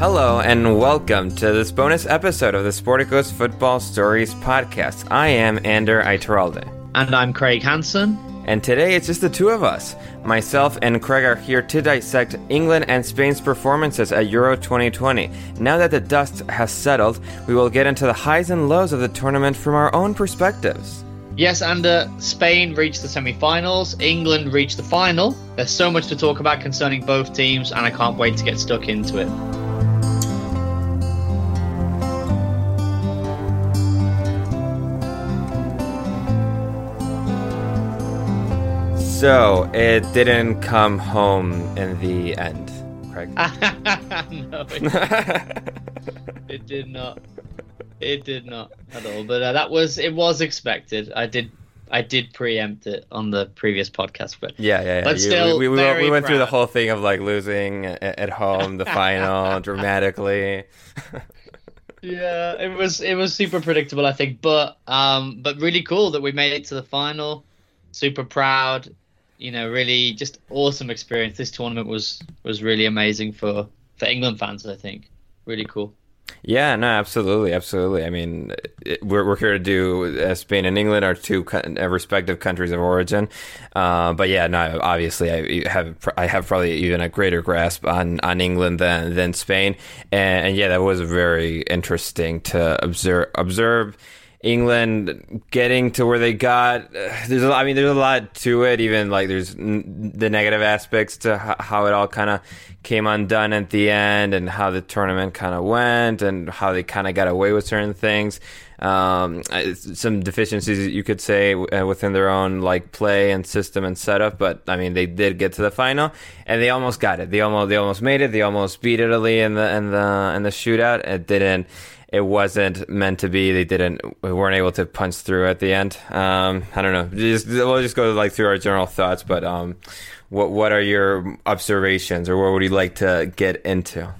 Hello and welcome to this bonus episode of the Sporticos Football Stories podcast. I am Ander Iturralde. And I'm Craig Hanson. And today it's just the two of us. Myself and Craig are here to dissect England and Spain's performances at Euro 2020. Now that the dust has settled, we will get into the highs and lows of the tournament from our own perspectives. Yes, and uh, Spain reached the semi finals, England reached the final. There's so much to talk about concerning both teams, and I can't wait to get stuck into it. So it didn't come home in the end, Craig. no, it, it, did not. It did not at all. But uh, that was it was expected. I did I did preempt it on the previous podcast, but yeah, yeah, yeah. But still, we, we, we, we went through the whole thing of like losing at home, the final, dramatically. yeah, it was it was super predictable, I think, but um, but really cool that we made it to the final. Super proud you know, really just awesome experience. This tournament was was really amazing for for England fans. I think really cool. Yeah, no, absolutely, absolutely. I mean, it, we're we're here to do uh, Spain and England are two co- respective countries of origin, uh, but yeah, no, obviously I have I have probably even a greater grasp on, on England than than Spain, and, and yeah, that was very interesting to observe observe England getting to where they got. There's, a, I mean, there's a lot to it. Even like there's n- the negative aspects to h- how it all kind of came undone at the end, and how the tournament kind of went, and how they kind of got away with certain things. Um, some deficiencies you could say uh, within their own like play and system and setup, but I mean they did get to the final and they almost got it. They almost they almost made it. They almost beat Italy in the in the in the shootout. It didn't it wasn't meant to be. They didn't we weren't able to punch through at the end. Um, I don't know. Just, we'll just go like through our general thoughts. But um, what what are your observations, or what would you like to get into?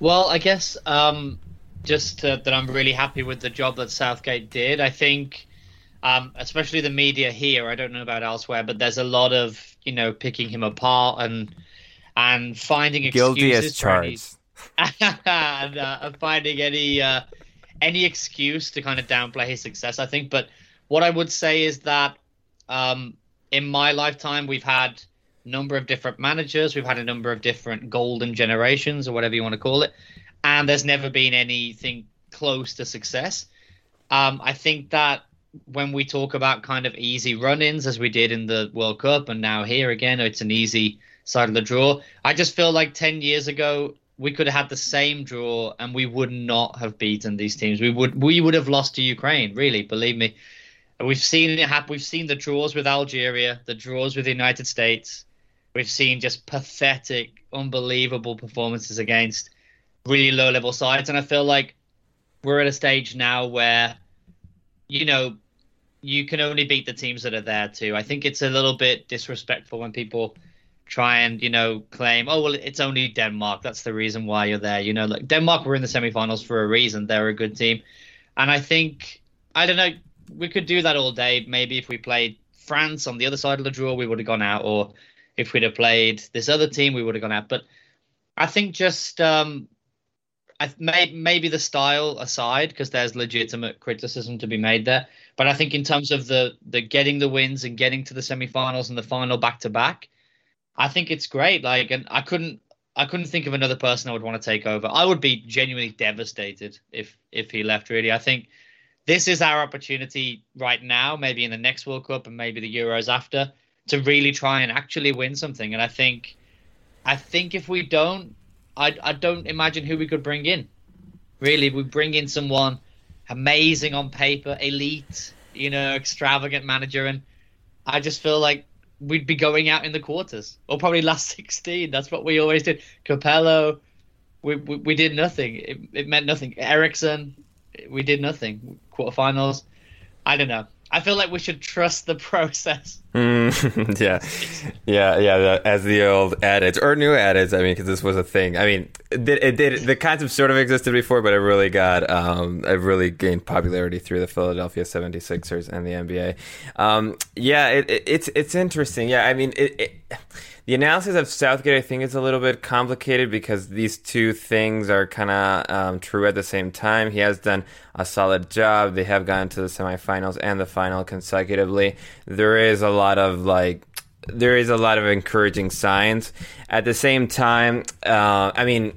Well, I guess um, just uh, that I'm really happy with the job that Southgate did. I think. Um, especially the media here. I don't know about elsewhere, but there's a lot of you know picking him apart and and finding excuses. Guilty as charged uh, finding any uh, any excuse to kind of downplay his success. I think, but what I would say is that um, in my lifetime, we've had a number of different managers, we've had a number of different golden generations, or whatever you want to call it, and there's never been anything close to success. Um, I think that when we talk about kind of easy run-ins, as we did in the World Cup, and now here again, it's an easy side of the draw. I just feel like ten years ago we could have had the same draw and we would not have beaten these teams. We would we would have lost to Ukraine, really, believe me. We've seen it happen. We've seen the draws with Algeria, the draws with the United States. We've seen just pathetic, unbelievable performances against really low level sides. And I feel like we're at a stage now where, you know, you can only beat the teams that are there too. I think it's a little bit disrespectful when people try and you know claim, oh well, it's only Denmark. That's the reason why you're there. You know, like Denmark were in the semifinals for a reason. They're a good team, and I think I don't know. We could do that all day. Maybe if we played France on the other side of the draw, we would have gone out, or if we'd have played this other team, we would have gone out. But I think just um, I may, maybe the style aside, because there's legitimate criticism to be made there. But I think in terms of the the getting the wins and getting to the semifinals and the final back to back, I think it's great. Like, and I couldn't I couldn't think of another person I would want to take over. I would be genuinely devastated if if he left. Really, I think this is our opportunity right now, maybe in the next World Cup and maybe the Euros after, to really try and actually win something. And I think, I think if we don't, I I don't imagine who we could bring in. Really, we bring in someone amazing on paper, elite, you know, extravagant manager, and I just feel like we'd be going out in the quarters or probably last 16. That's what we always did. Capello, we, we, we did nothing. It, it meant nothing. Eriksson, we did nothing. Quarterfinals, I don't know. I feel like we should trust the process. Yeah, yeah, yeah. The, as the old adage or new adage, I mean, because this was a thing. I mean, it it did. The concept sort of existed before, but it really got, um, it really gained popularity through the Philadelphia 76ers and the NBA. Um, yeah, it, it, it's it's interesting. Yeah, I mean, it the analysis of Southgate, I think, is a little bit complicated because these two things are kind of um, true at the same time. He has done a solid job. They have gotten to the semifinals and the final consecutively. There is a lot of like there is a lot of encouraging signs. At the same time, uh, I mean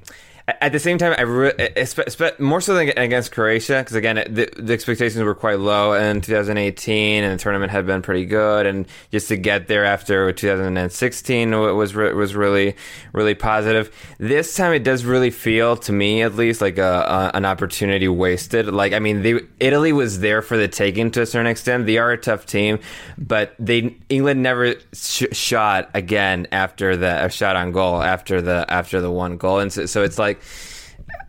at the same time, I re- more so than against Croatia because again, the, the, expectations were quite low in 2018, and the tournament had been pretty good, and just to get there after 2016 was was really really positive. This time, it does really feel to me, at least, like a, a, an opportunity wasted. Like I mean, they, Italy was there for the taking to a certain extent. They are a tough team, but they England never sh- shot again after the shot on goal after the after the one goal, and so, so it's like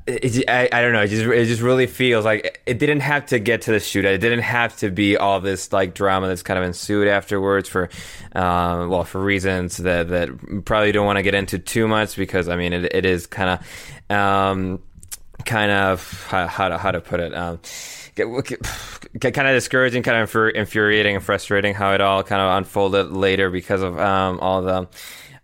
it, I, I don't know. It just it just really feels like it didn't have to get to the shootout. It didn't have to be all this like drama that's kind of ensued afterwards for, uh, well, for reasons that that probably don't want to get into too much because I mean it, it is kind of, um, kind of how, how to how to put it. Um, kind of discouraging, kind of infuriating and frustrating how it all kind of unfolded later because of um, all the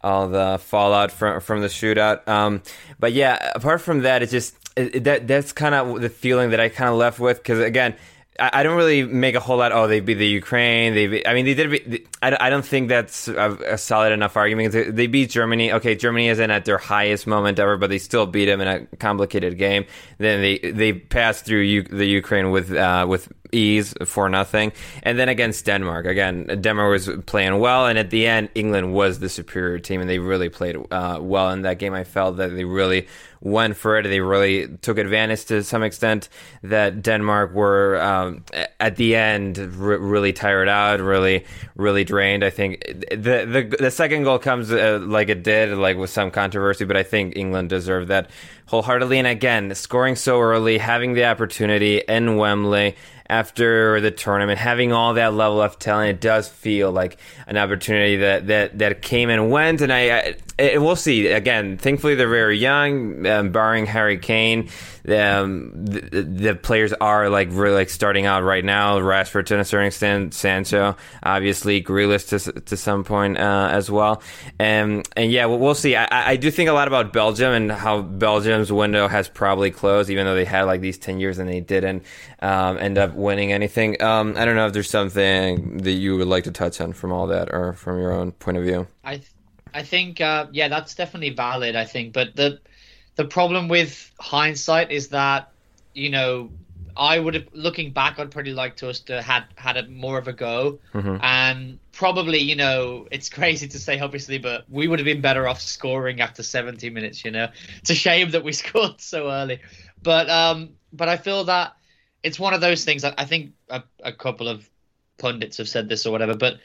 all the fallout from from the shootout. Um, but yeah, apart from that, it's just it, that that's kind of the feeling that I kind of left with because again. I, don't really make a whole lot. Oh, they beat the Ukraine. They, beat, I mean, they did. Beat, I, don't think that's a, a solid enough argument. They, they, beat Germany. Okay, Germany isn't at their highest moment ever, but they still beat them in a complicated game. Then they they passed through U, the Ukraine with uh, with ease for nothing. And then against Denmark, again, Denmark was playing well, and at the end, England was the superior team, and they really played uh, well in that game. I felt that they really went for it. They really took advantage to some extent that Denmark were um, at the end really tired out, really, really drained. I think the the, the second goal comes uh, like it did, like with some controversy, but I think England deserved that wholeheartedly. And again, scoring so early, having the opportunity in Wembley after the tournament, having all that level of talent, it does feel like an opportunity that that, that came and went. And I, I we'll see. Again, thankfully they're very young, um, barring Harry Kane. Um, the, the, players are like really like starting out right now. Rashford to a certain extent, Sancho, obviously, Grealish to to some point uh, as well. And and yeah, we'll, we'll see. I, I do think a lot about Belgium and how Belgium's window has probably closed, even though they had like these ten years and they didn't um, end up winning anything. Um, I don't know if there's something that you would like to touch on from all that or from your own point of view. I I think uh, yeah, that's definitely valid. I think, but the the problem with hindsight is that you know I would have looking back, I'd probably like to us to had had a more of a go, mm-hmm. and probably you know it's crazy to say obviously, but we would have been better off scoring after 70 minutes. You know, it's a shame that we scored so early, but um, but I feel that it's one of those things. I, I think a, a couple of pundits have said this or whatever, but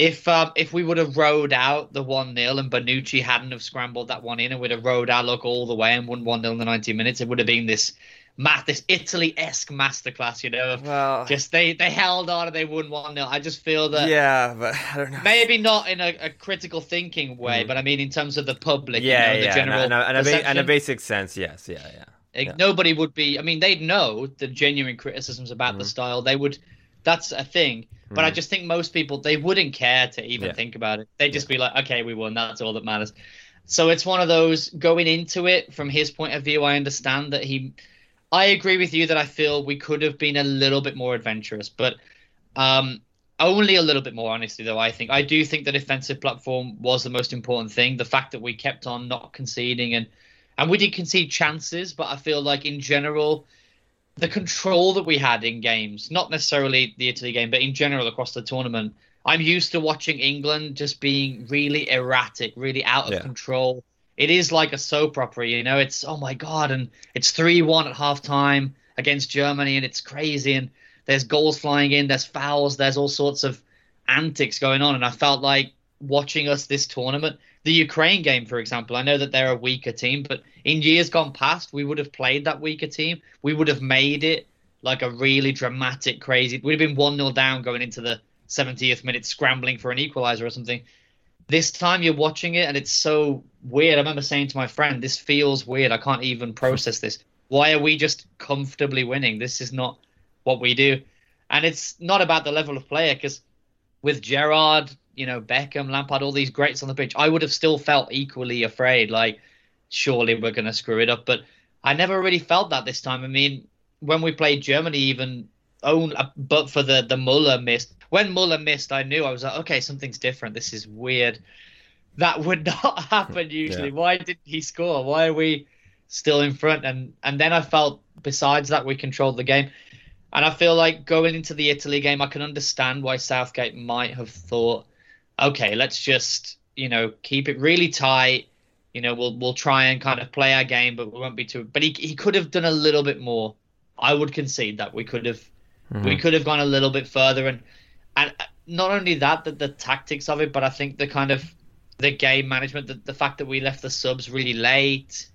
if um, if we would have rode out the one 0 and Bonucci hadn't have scrambled that one in and would have rode our luck all the way and won one 0 in the ninety minutes, it would have been this math, this Italy esque masterclass, you know, Well- just they they held on and they won one 0 I just feel that Yeah, but I don't know. maybe not in a, a critical thinking way, but I mean in terms of the public. Yeah, you know, yeah, the general and, a, and, a, and a basic sense, yes, yeah, yeah. Yeah. Nobody would be. I mean, they'd know the genuine criticisms about Mm-hmm. the style. They would. That's a thing. But I just think most people they wouldn't care to even Yeah. think about it. They'd just be like, "Okay, we won. That's all that matters." So it's one of those going into it from his point of view. I understand that he. I agree with you that I feel we could have been a little bit more adventurous, but um, only a little bit more. Honestly, though, I think I do think the defensive platform was the most important thing. The fact that we kept on not conceding and and we did concede chances, but I feel like in general, the control that we had in games, not necessarily the Italy game, but in general across the tournament, I'm used to watching England just being really erratic, really out of Yeah. control. It is like a soap opera, you know. It's oh my god, and it's three one at halftime against Germany, and it's crazy, and there's goals flying in, there's fouls, there's all sorts of antics going on, and I felt like watching us this tournament. The Ukraine game, for example, I know that they're a weaker team, but in years gone past, we would have played that weaker team. We would have made it like a really dramatic, crazy. We'd have been 1 0 down going into the 70th minute, scrambling for an equalizer or something. This time you're watching it and it's so weird. I remember saying to my friend, This feels weird. I can't even process this. Why are we just comfortably winning? This is not what we do. And it's not about the level of player because with Gerrard, you know, Beckham, Lampard, all these greats on the pitch, I would have still felt equally afraid. Like, surely we're going to screw it up. But I never really felt that this time. I mean, when we played Germany, even own, uh, but for the the Muller missed. When Muller missed, I knew I was like, okay, something's different. This is weird. That would not happen usually. Yeah. Why didn't he score? Why are we still in front? And and then I felt besides that we controlled the game. And I feel like going into the Italy game, I can understand why Southgate might have thought, okay, let's just you know keep it really tight. You know, we'll we'll try and kind of play our game, but we won't be too. But he he could have done a little bit more. I would concede that we could have mm-hmm. we could have gone a little bit further, and and uh, not only that, the, the tactics of it, but I think the kind of the game management, the, the fact that we left the subs really late.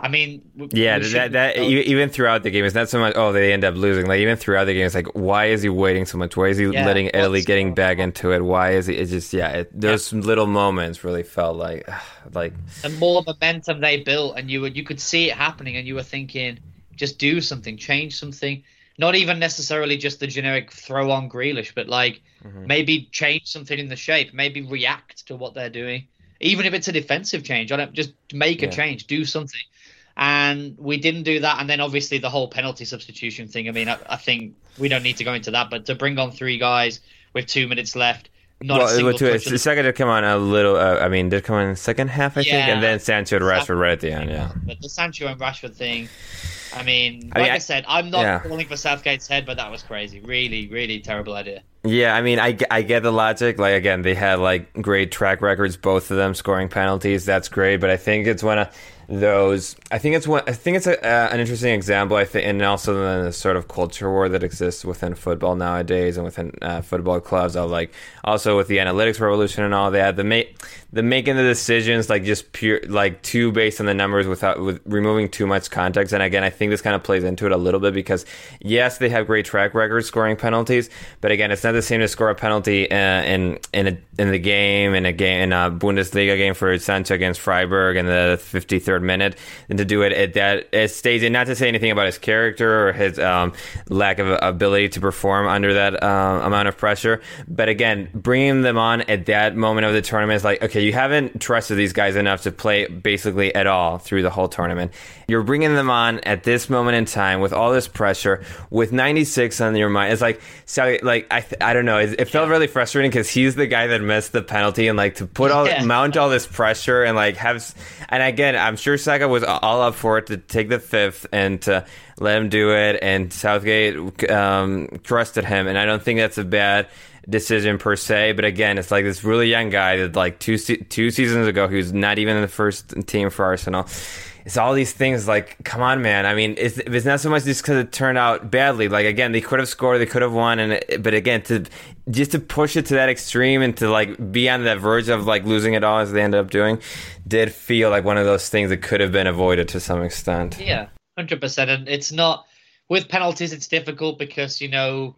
I mean, we- Yeah, we that that even throughout the game, it's not so much. Oh, they end up losing. Like even throughout the game, it's like, why is he waiting so much? Why is he Yeah, letting Italy getting back into it? Why is he? It's just yeah. It, those little moments really felt like like the more momentum they built, and you would you could see it happening, and you were thinking, just do something, change something. Not even necessarily just the generic throw on Grealish, but like mm-hmm. maybe change something in the shape, maybe react to what they're doing, even if it's a defensive change. I don't just make a Yeah. change, do something. And we didn't do that, and then obviously the whole penalty substitution thing. I mean, I, I think we don't need to go into that, but to bring on three guys with two minutes left, not a well, single was- the second to come on a little. Uh, I mean, did come on in the second half, I think, and then Sancho and Rashford right at the end. Yeah, But the Sancho and Rashford thing, I mean, I like mean, I, I- said, I'm not yeah. calling for Southgate's head, but that was crazy. Really, really terrible idea. yeah. I mean, I, I get the logic. Like again, they had like great track records, both of them scoring penalties. That's great, but I think it's when of those. I think it's one. I think it's a, uh, an interesting example. I think, and also the sort of culture war that exists within football nowadays and within uh, football clubs. Of like also with the analytics revolution and all that. The make the making the decisions like just pure like too based on the numbers without with removing too much context. And again, I think this kind of plays into it a little bit because yes, they have great track record scoring penalties, but again, it's not the same to score a penalty uh, in in a, in the game in a game in a Bundesliga game for Sancho against Freiburg in the 53rd minute, and to do it at that it stays in. Not to say anything about his character or his um, lack of ability to perform under that uh, amount of pressure, but again, bringing them on at that moment of the tournament is like okay, you haven't trusted these guys enough to play basically at all through the whole tournament. You're bringing them on at this moment in time with all this pressure, with 96 on your mind. It's like, so, like I, th- I don't know. It, it felt really frustrating because he's the guy that missed the penalty, and like to put all Yeah. mount all this pressure and like have. And again, I'm sure Saka was all up for it to take the fifth and to let him do it. And Southgate um, trusted him, and I don't think that's a bad decision per se. But again, it's like this really young guy that like two two seasons ago, who's not even in the first team for Arsenal. It's all these things like, come on, man. I mean, it's, it's not so much just because it turned out badly. Like again, they could have scored, they could have won, and but again, to just to push it to that extreme and to like be on that verge of like losing it all as they ended up doing, did feel like one of those things that could have been avoided to some extent. Yeah. hundred percent. And it's not with penalties. It's difficult because you know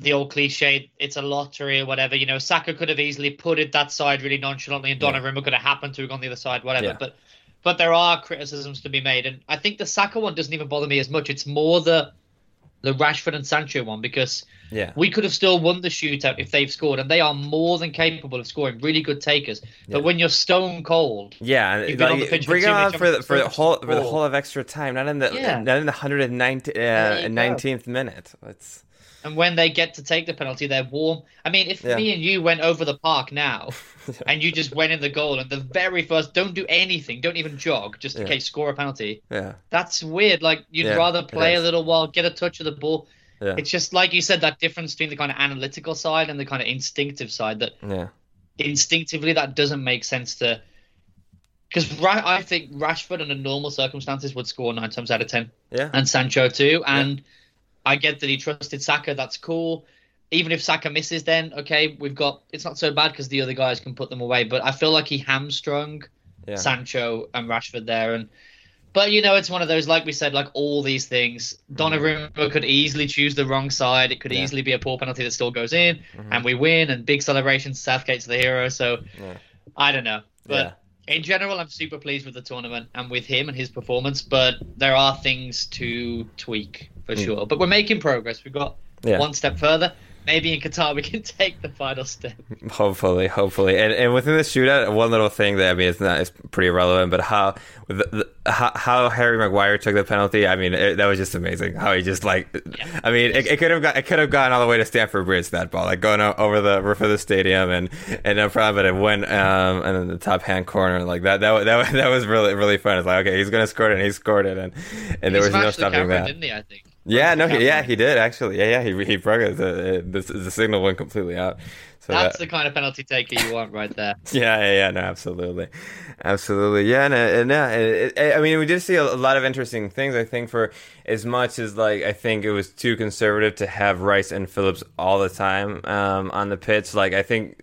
the old cliche, it's a lottery or whatever. You know, Saka could have easily put it that side really nonchalantly, and Donnarumma could have happened to have gone the other side, whatever. Yeah. But but there are criticisms to be made, and I think the Saka one doesn't even bother me as much. It's more the the Rashford and Sancho one because Yeah. we could have still won the shootout if they've scored, and they are more than capable of scoring really good takers. Yeah. But when you're stone cold, Yeah, You've been on the pitch for bring on for the, for the whole for the whole of extra time, not in the Yeah. not in the 119th There you uh, 19th minute. It's and when they get to take the penalty, they're warm. I mean, if Yeah. me and you went over the park now, and you just went in the goal, and the very first, don't do anything, don't even jog, just in case score a penalty. yeah, That's weird. Like you'd Yeah, rather play a little while, get a touch of the ball. yeah, It's just like you said, that difference between the kind of analytical side and the kind of instinctive side. That yeah, instinctively that doesn't make sense to. Because Ra- I think Rashford under normal circumstances would score nine times out of ten, yeah, and Sancho too. And I get that he trusted Saka. That's cool. Even if Saka misses, then okay, we've got it's not so bad because the other guys can put them away. But I feel like he hamstrung yeah. Sancho and Rashford there, and but you know it's one of those like we said, like all these things. Donnarumma could easily choose the wrong side. It could Mm-hmm. Yeah. easily be a poor penalty that still goes in, Mhm. and we win, and big celebrations. Southgate's the hero, so Yeah. I don't know, but. In general, I'm super pleased with the tournament and with him and his performance, but there are things to tweak for Mm. sure. But we're making progress. We've got Yeah. one step further. Maybe in Qatar we can take the final step. Hopefully, hopefully, and and within the shootout, one little thing that I mean, it's not it's pretty irrelevant, but how the, the, how, how Harry Maguire took the penalty, I mean, it, that was just amazing. How he just like, I mean, it, it could have got it could have gone all the way to Stamford Bridge that ball, like going over the roof of the stadium, and and no problem, but it went um and in the top hand corner like that. That that that was really really fun. It's like okay, he's gonna score it, and he scored it, and and there was no stopping camera, that. didn't he? I think. Yeah, no, he, yeah, he did actually. Yeah, yeah, he he broke it. The, the, the signal went completely out. So That's that- the kind of penalty taker you want right there. yeah, yeah, yeah, no, absolutely, absolutely, yeah, and, and yeah, it, it, I mean, we did see a, a lot of interesting things. I think for as much as like I think it was too conservative to have Rice and Phillips all the time um, on the pitch. Like I think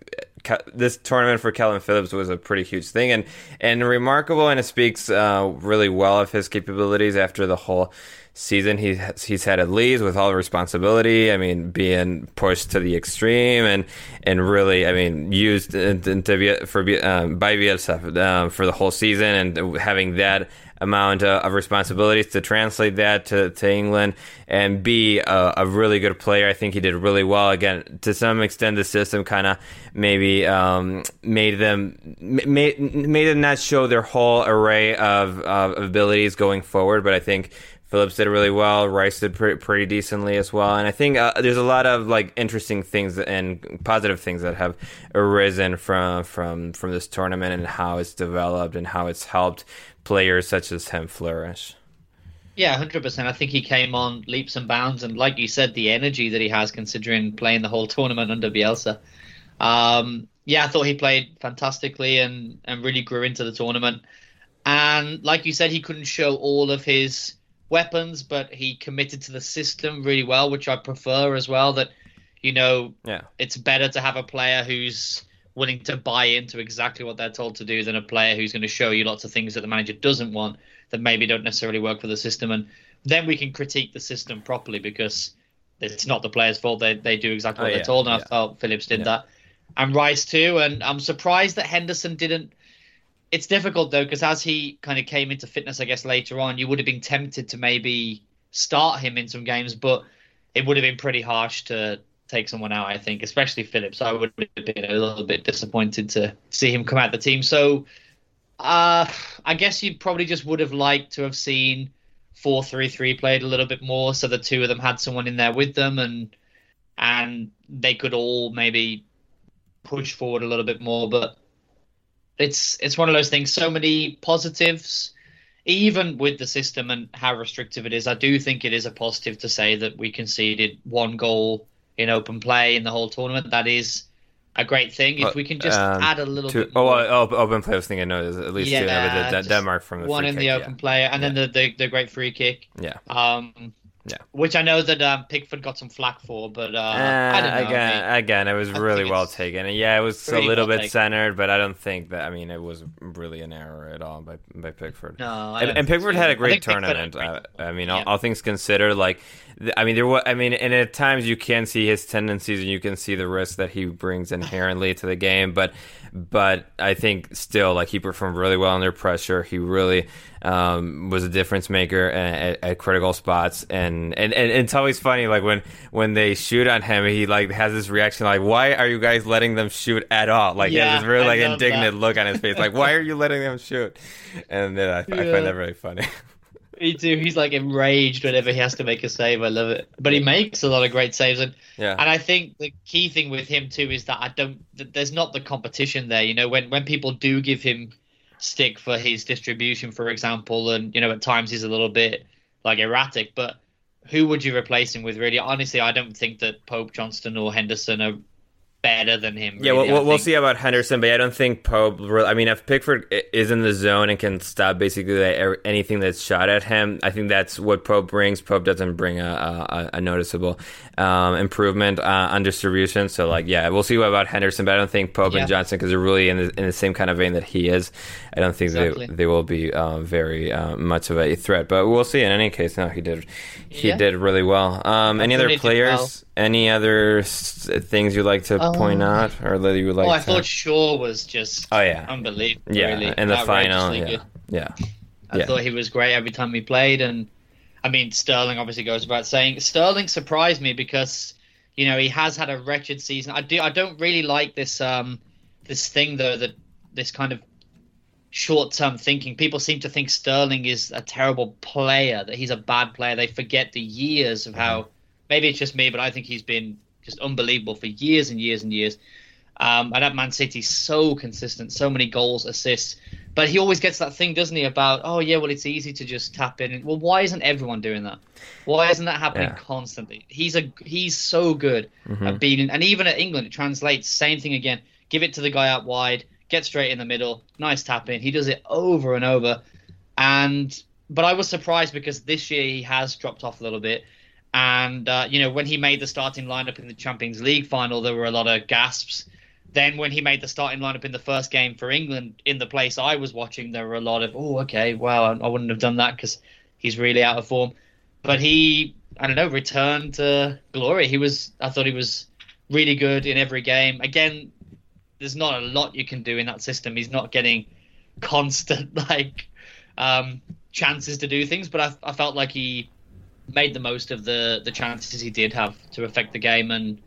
this tournament for Kalvin Phillips was a pretty huge thing and and remarkable, and it speaks uh, really well of his capabilities after the whole season he he's had at Leeds with all the responsibility. I mean, being pushed to the extreme and and really, I mean, used to be, for um, by Bielsa um, for the whole season and having that amount of responsibilities to translate that to, to England and be a, a really good player. I think he did really well. Again, to some extent, the system kind of maybe um, made them made made them not show their whole array of, of abilities going forward. But I think Phillips did really well. Rice did pretty, pretty decently as well. And I think uh, there's a lot of like interesting things and positive things that have arisen from from from this tournament and how it's developed and how it's helped players such as him flourish. Yeah, hundred percent. I think he came on leaps and bounds, and like you said, the energy that he has, considering playing the whole tournament under Bielsa. Um, yeah, I thought he played fantastically and and really grew into the tournament. And like you said, he couldn't show all of his weapons, but he committed to the system really well, which I prefer as well. That you know, Yeah. it's better to have a player who's willing to buy into exactly what they're told to do than a player who's going to show you lots of things that the manager doesn't want that maybe don't necessarily work for the system. And then we can critique the system properly because it's not the player's fault. They they do exactly Oh, what yeah, they're told, and yeah. I felt Phillips did Yeah. that, and Rice too. And I'm surprised that Henderson didn't. It's difficult though because as he kind of came into fitness, I guess later on, you would have been tempted to maybe start him in some games, but it would have been pretty harsh to take someone out. I think, especially Phillips. I would have been a little bit disappointed to see him come out the team. So, uh, I guess you probably just would have liked to have seen four three three played a little bit more, so the two of them had someone in there with them, and and they could all maybe push forward a little bit more. But it's it's one of those things. So many positives, even with the system and how restrictive it is. I do think it is a positive to say that we conceded one goal in open play in the whole tournament. That is a great thing. If we can just Um, add a little Two, bit oh, more. well, oh, open play. I was thinking no, at least two. Yeah, Yeah, but the, Denmark from the one in kick, the open play, and then the, the the great free kick. Yeah. Um, Yeah. Which I know that um, Pickford got some flack for, but uh, I don't know. Uh, again, I mean, again, it was I really well taken. Yeah, it was a little well bit taken. centered, but I don't think that. I mean, it was really an error at all by by Pickford. no, I and, and Pickford so. had a great think Pickford had a tournament. great Uh, I mean, all, Yeah. all things considered, like, I mean, there was. I mean, and at times you can see his tendencies and you can see the risk that he brings inherently to the game. But, but I think still, like, he performed really well under pressure. He really um, was a difference maker at, at, critical spots. And, and and it's always funny, like when when they shoot on him, he like has this reaction, like, "Why are you guys letting them shoot at all?" Like, he Yeah, has this really like indignant that. look on his face, like, "Why are you letting them shoot?" And then I, I find that really funny. Me too. He's like enraged whenever he has to make a save. I love it. But he makes a lot of great saves, and Yeah. and I think the key thing with him too is that I don't. That there's not the competition there. You know, when when people do give him stick for his distribution, for example, and you know at times he's a little bit like erratic, but who would you replace him with? Really, honestly, I don't think that Pope, Johnstone, or Henderson are better than him. Yeah, really. we'll, we'll, we'll see about Henderson, but I don't think Pope. Really, I mean, if Pickford is in the zone and can stop basically er- anything that's shot at him, I think that's what Pope brings. Pope doesn't bring a, a, a noticeable um, improvement uh, on distribution. So, like, yeah, we'll see about Henderson, but I don't think Pope Yeah. and Johnson, because they're really in the, in the same kind of vein that he is. I don't think Exactly. they they will be uh, very uh, much of a threat. But we'll see. In any case, no, he did he Yeah. did really well. Um, any other players? well. Any other things you'd like to point out, or that you would like? oh, I to... thought Shaw was just Oh yeah, unbelievable. yeah, really. in the final, yeah, good. yeah, I Yeah. thought he was great every time he played, and I mean Sterling obviously goes without saying. Sterling surprised me because you know he has had a wretched season. I do I don't really like this um this thing though that this kind of short term thinking. People seem to think Sterling is a terrible player, that he's a bad player. They forget the years of how maybe it's just me, but I think he's been just unbelievable for years and years and years. Um, and at Man City, so consistent, so many goals, assists. But he always gets that thing, doesn't he? About oh yeah, well it's easy to just tap in. Well, why isn't everyone doing that? Why isn't that happening Yeah. constantly? He's a he's so good at being, and even at England, it translates. Same thing again. Give it to the guy out wide, get straight in the middle, nice tap in. He does it over and over. And but I was surprised because this year he has dropped off a little bit. And uh, you know when he made the starting lineup in the Champions League final, there were a lot of gasps. Then when he made the starting lineup in the first game for England in the place I was watching, there were a lot of oh okay wow I, wouldn't have done that because he's really out of form. But he I don't know returned to glory. He was I thought he was really good in every game. Again, there's not a lot you can do in that system. He's not getting constant like um, chances to do things, but I, I felt like he made the most of the the chances he did have to affect the game, and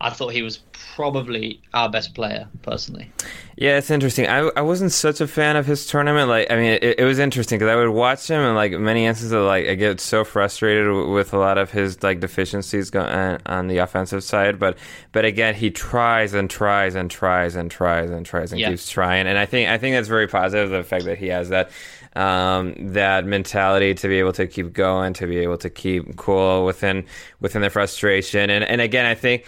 I thought he was probably our best player personally. yeah. It's interesting. I, I wasn't such a fan of his tournament. Like, I mean, it, it was interesting because I would watch him and like many instances, like I get so frustrated w- with a lot of his like deficiencies go- on, on the offensive side. But but again, he tries and tries and tries and tries and tries and Yeah. keeps trying. And I think I think that's very positive. The fact that he has that um, that mentality to be able to keep going, to be able to keep cool within within the frustration. And and again, I think.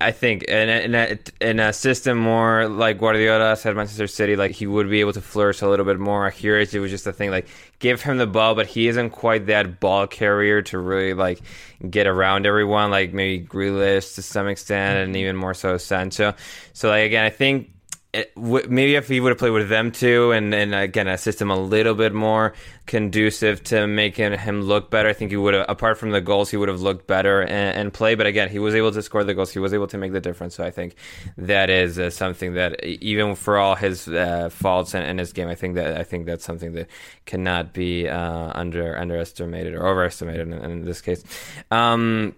I think in a, in, a, in a system more like Guardiola said Manchester City, like he would be able to flourish a little bit more. Here it was just a thing like give him the ball, but he isn't quite that ball carrier to really like get around everyone, like maybe Grealish to some extent, and even more so Sancho. So like again, I think it, w- maybe if he would have played with them too, and, and again a system a little bit more conducive to making him look better, I think he would have. Apart from the goals, he would have looked better and, and play. But again, he was able to score the goals. He was able to make the difference. So I think that is uh, something that even for all his uh, faults in, in his game, I think that I think that's something that cannot be uh, under underestimated or overestimated in, in this case. Um,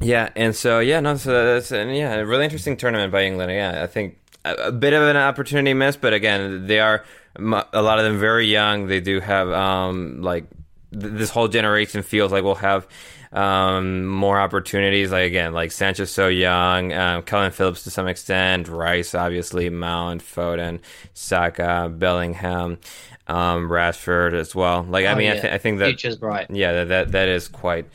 yeah. and so yeah, no, so that's and yeah, a really interesting tournament by England. Yeah, I think a, bit of an opportunity miss, but again, they are a lot of them very young. They do have um like th- this whole generation feels like we'll have um more opportunities. Like again, like Sancho's so young, um, Kalvin Phillips to some extent, Rice obviously, Mount, Foden, Saka, Bellingham. Um, Rashford as well. Like I Oh, mean, I, th- I think that Future's bright. yeah, that that, that is quite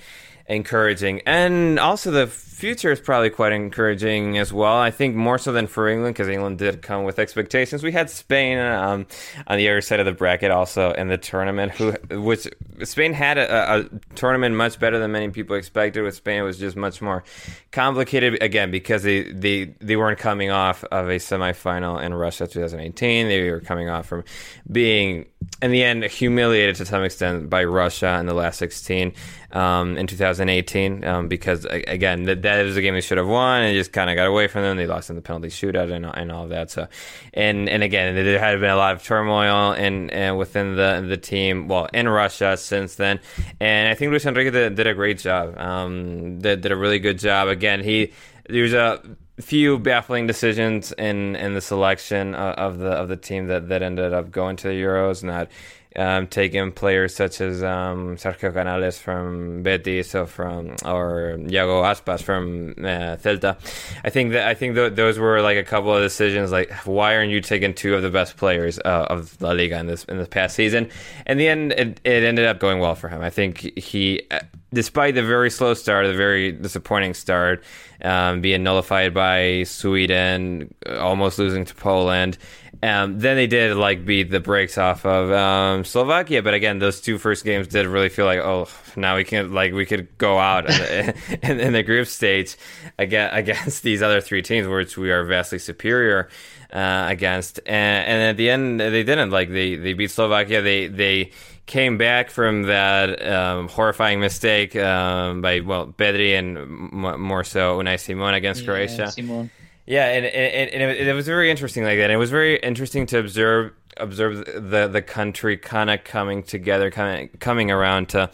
encouraging. And also the future is probably quite encouraging as well. I think more so than for England because England did come with expectations. We had Spain um, on the other side of the bracket also in the tournament, who which Spain had a, a, tournament much better than many people expected. With Spain, it was just much more complicated again because they they, they weren't coming off of a semifinal in Russia 2018. They were coming off from being in the end humiliated to some extent by Russia in the last 16 um, in 2018 um, because again that, that was a game they should have won and just kind of got away from them. They lost in the penalty shootout and, and all of that. So and and again there had been a lot of turmoil in, in within the the team well in Russia since then and I think Luis Enrique did, did a great job. Um, did, did a really good job. Again he there's a few baffling decisions in in the selection of the of the team that that ended up going to the Euros, not um, taking players such as um, Sergio Canales from Betis or from or Iago Aspas from uh, Celta. I think that I think th- those were like a couple of decisions. Like, why aren't you taking two of the best players uh, of La Liga in this in this past season? In the end, it, it ended up going well for him. I think he, despite the very slow start, the very disappointing start, um, being nullified by Sweden, almost losing to Poland. Um, then they did like beat the brakes off of um, Slovakia, but again, those two first games did really feel like, oh, now we can like we could go out in, the, in, in the group stage against, against these other three teams, which we are vastly superior uh, against. And, and, at the end, they didn't like they they beat Slovakia. They they came back from that um, horrifying mistake um, by well Pedri and m- more so Unai Simon against Yeah, Croatia. Simon. Yeah, and, and, and it, it was very interesting like that. And it was very interesting to observe observe the the country kind of coming together, kind of coming around to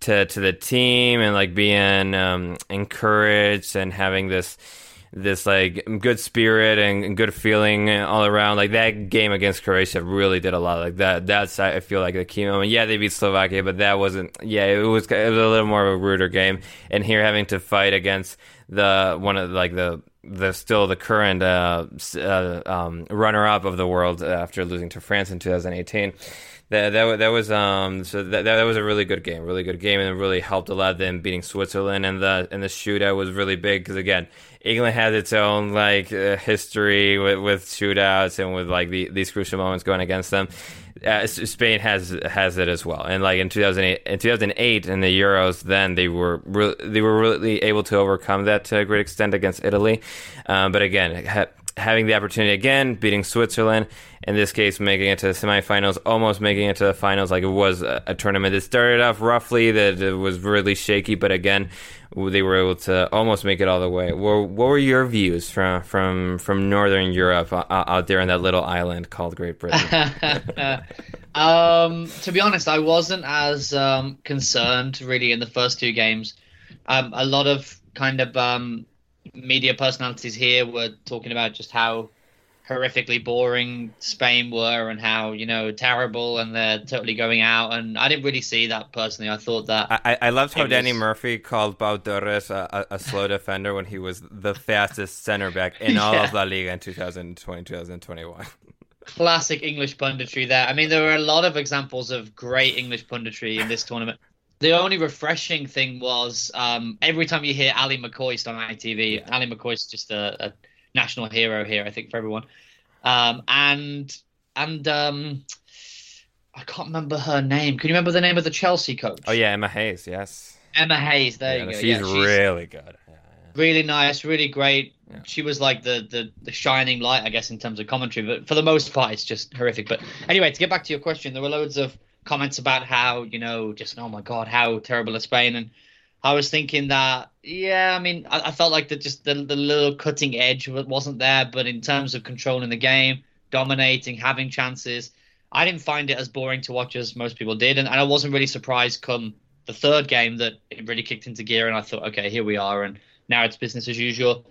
to to the team and like being um, encouraged and having this this like good spirit and, good feeling all around. Like that game against Croatia really did a lot. Like that. That's I feel like the key moment. Yeah, they beat Slovakia, but that wasn't. Yeah, it was. It was a little more of a ruder game. And here having to fight against the one of like the the still the current uh, uh, um, runner up of the world after losing to France in 2018. That that, that was um so that, that was a really good game, really good game, and it really helped a lot. Them beating Switzerland and the and the shootout was really big because again, England has its own like uh, history with, with shootouts and with like the, these crucial moments going against them. Uh, Spain has has it as well, and like in 2008, in 2008 in the Euros, then they were re- they were really able to overcome that to a great extent against Italy. Um, but again, ha- having the opportunity again, beating Switzerland, in this case, making it to the semifinals, almost making it to the finals. Like it was a, a tournament that started off roughly, that it was really shaky, but again, they were able to almost make it all the way. What, what were your views from from from Northern Europe uh, out there on that little island called Great Britain? um, to be honest, I wasn't as um, concerned really in the first two games. Um, a lot of kind of um, media personalities here were talking about just how horrifically boring Spain were and how you know terrible and they're totally going out. And I didn't really see that personally. I thought that I, I loved how It Danny Murphy called Pau Torres a, a, a slow defender when he was the fastest center back in all of Yeah. La Liga in 2020 2021. classic English punditry there. I mean, there were a lot of examples of great English punditry in this tournament. The only refreshing thing was um, every time you hear Ally McCoist on ITV, Ally McCoist just a, a national hero here, I think, for everyone. Um, and and um, I can't remember her name. Can you remember the name of the Chelsea coach? Oh yeah, Emma Hayes, yes. Emma Hayes. There Yeah, you go. she's yeah, really good. Yeah, really nice, really great. She was like the, the the shining light, I guess, in terms of commentary. But for the most part, it's just horrific. But anyway, to get back to your question, there were loads of comments about how you know, just oh my god, how terrible is Spain, and I was thinking that yeah, I mean, I, I felt like the just the the little cutting edge wasn't there, but in terms of controlling the game, dominating, having chances, I didn't find it as boring to watch as most people did, and, and I wasn't really surprised come the third game that it really kicked into gear, and I thought, okay, here we are, and now it's business as usual.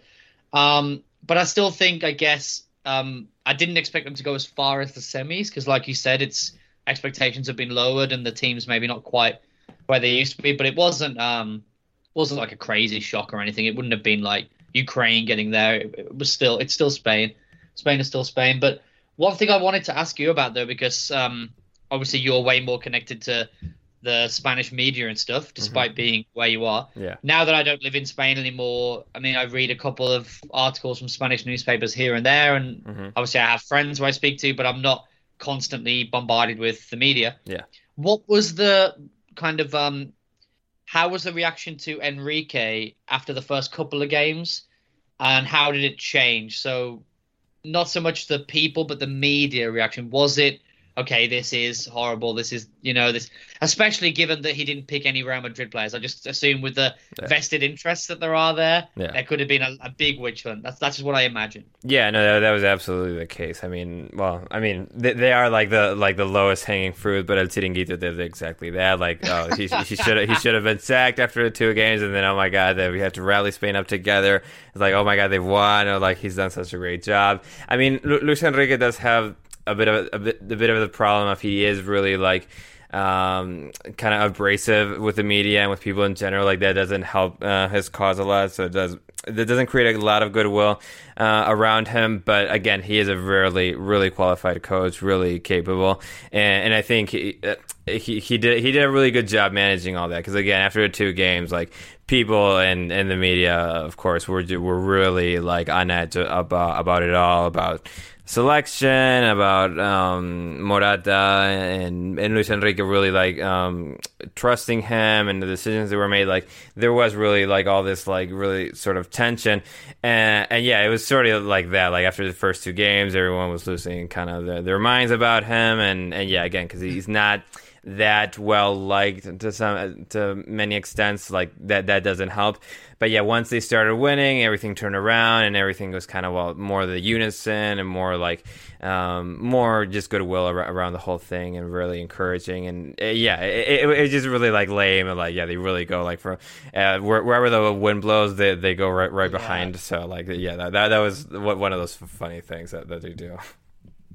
Um, but I still think, I guess, um, I didn't expect them to go as far as the semis because, like you said, it's expectations have been lowered and the teams maybe not quite where they used to be. But it wasn't um, wasn't like a crazy shock or anything. It wouldn't have been like Ukraine getting there. It, it was still it's still Spain. Spain is still Spain. But one thing I wanted to ask you about though, because um, obviously you're way more connected to the Spanish media and stuff, despite mm-hmm. being where you are. Yeah. Now that I don't live in Spain anymore, I mean, I read a couple of articles from Spanish newspapers here and there, and mm-hmm. obviously I have friends who I speak to, but I'm not constantly bombarded with the media. Yeah. What was the kind of um, how was the reaction to Enrique after the first couple of games, and how did it change? So, not so much the people, but the media reaction. Was it? Okay, this is horrible. This is, you know, this, especially given that he didn't pick any Real Madrid players. I just assume with the yeah. vested interests that there are there, yeah. there could have been a, a, big witch hunt. That's that's just what I imagine. Yeah, no, that, that was absolutely the case. I mean, well, I mean, they, they, are like the like the lowest hanging fruit, but El Chiringuito did exactly that. Like, oh, he he should he should have been sacked after the two games, and then oh my god, that we have to rally Spain up together. It's like, oh my god, they've won. Or like he's done such a great job. I mean, Luis Enrique does have a bit of a bit, a bit of the problem if he is really like um, kind of abrasive with the media and with people in general. Like that doesn't help uh, his cause a lot. So it does that doesn't create a lot of goodwill uh, around him. But again, he is a really really qualified coach, really capable, and, and I think he, uh, he he did he did a really good job managing all that. Because again, after the two games, like people and and the media, of course, were were really like on edge about about it all about selection, about um, Morata and, and Luis Enrique really like um, trusting him and the decisions that were made. Like there was really like all this like really sort of tension, and, and yeah, it was sort of like that. Like after the first two games, everyone was losing kind of their, their minds about him, and and yeah, again because he's not that well liked to some to many extents like that that doesn't help. But yeah once they started winning everything turned around and everything was kind of well more the unison and more like um, more just goodwill around the whole thing and really encouraging. And uh, yeah it, it, it, just really like lame and like yeah they really go like for uh, wherever the wind blows they, they go right right behind. Yeah. so like yeah that, that, that was one of those funny things that, that they do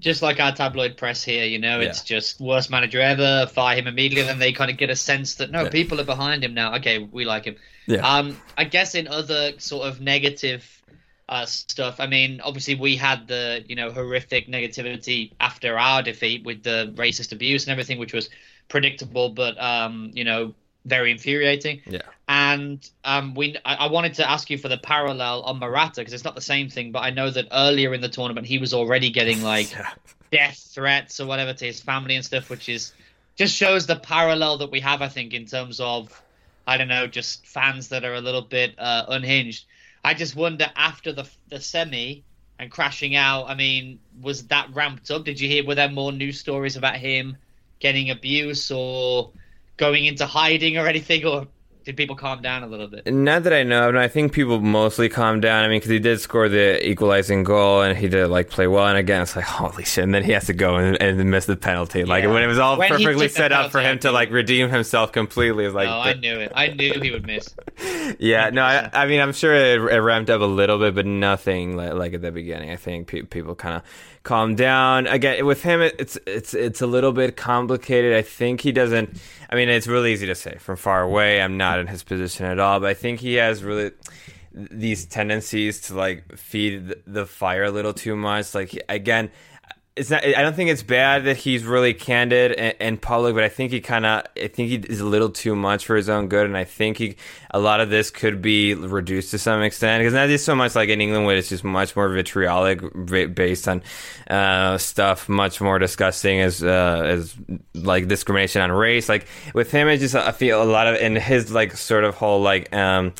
just like our tabloid press here, you know, it's yeah. just worst manager ever, fire him immediately. Then they kind of get a sense that no, yeah. people are behind him now. Okay, we like him. Yeah. Um, I guess in other sort of negative uh, stuff, I mean, obviously we had the you know horrific negativity after our defeat with the racist abuse and everything, which was predictable, but um, you know, very infuriating. Yeah. And um, we, I, I, wanted to ask you for the parallel on Morata because it's not the same thing, but I know that earlier in the tournament he was already getting like death threats or whatever to his family and stuff, which is just shows the parallel that we have, I think, in terms of I don't know, just fans that are a little bit uh, unhinged. I just wonder after the the semi and crashing out. I mean, was that ramped up? Did you hear were there more news stories about him getting abuse or going into hiding or anything, or did people calm down a little bit? Not that I know of. I think people mostly calmed down. I mean, because he did score the equalizing goal and he did like play well. And again, it's like holy shit. And then he has to go and, and miss the penalty. Like yeah. when it was all when perfectly set up for him to like redeem himself completely. It was like, no, I knew it. I knew he would miss. yeah, no, I, I, mean, I'm sure it, it, ramped up a little bit, but nothing like, like at the beginning. I think pe- people kind of calm down. Again, with him, it's it's it's a little bit complicated. I think he doesn't. I mean, it's really easy to say from far away. I'm not in his position at all, but I think he has really these tendencies to like feed the fire a little too much. Like again, it's not. I don't think it's bad that he's really candid in public, but I think he kind of. I think he is a little too much for his own good, and I think he. A lot of this could be reduced to some extent because not just so much like in England, where it's just much more vitriolic, based on uh, stuff much more disgusting as uh, as like discrimination on race. Like with him, it's just I feel a lot of in his like sort of whole like. Um,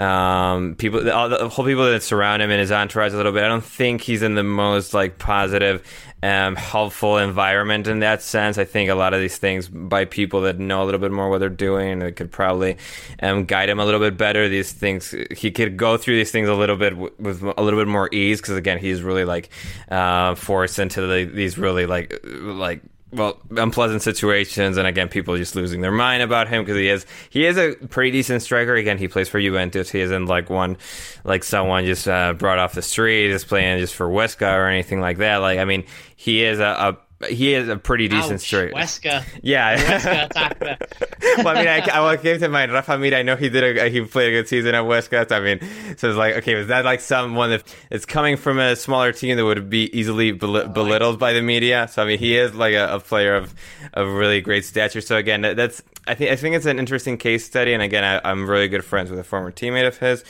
um, people, all the whole people that surround him and his entourage a little bit. I don't think he's in the most like positive um, helpful environment in that sense. I think a lot of these things by people that know a little bit more what they're doing and could probably um, guide him a little bit better. These things he could go through these things a little bit w- with a little bit more ease because again he's really like uh, forced into the, these really like like well unpleasant situations and again people just losing their mind about him because he is he is a pretty decent striker. Again he plays for Juventus. He isn't like one like someone just uh, brought off the street is playing just for Huesca or anything like that. Like I mean he is a, a he has a pretty decent Ouch, straight. Huesca. Yeah. Huesca well, I mean, I, I came to mind Rafa Mir. I know he did a he played a good season at Huesca. Coast. I mean, so it's like, okay, was that like someone that it's coming from a smaller team that would be easily bel- belittled by the media? So I mean, he is like a, a player of of really great stature. So again, that, that's I think I think it's an interesting case study. And again, I, I'm really good friends with a former teammate of his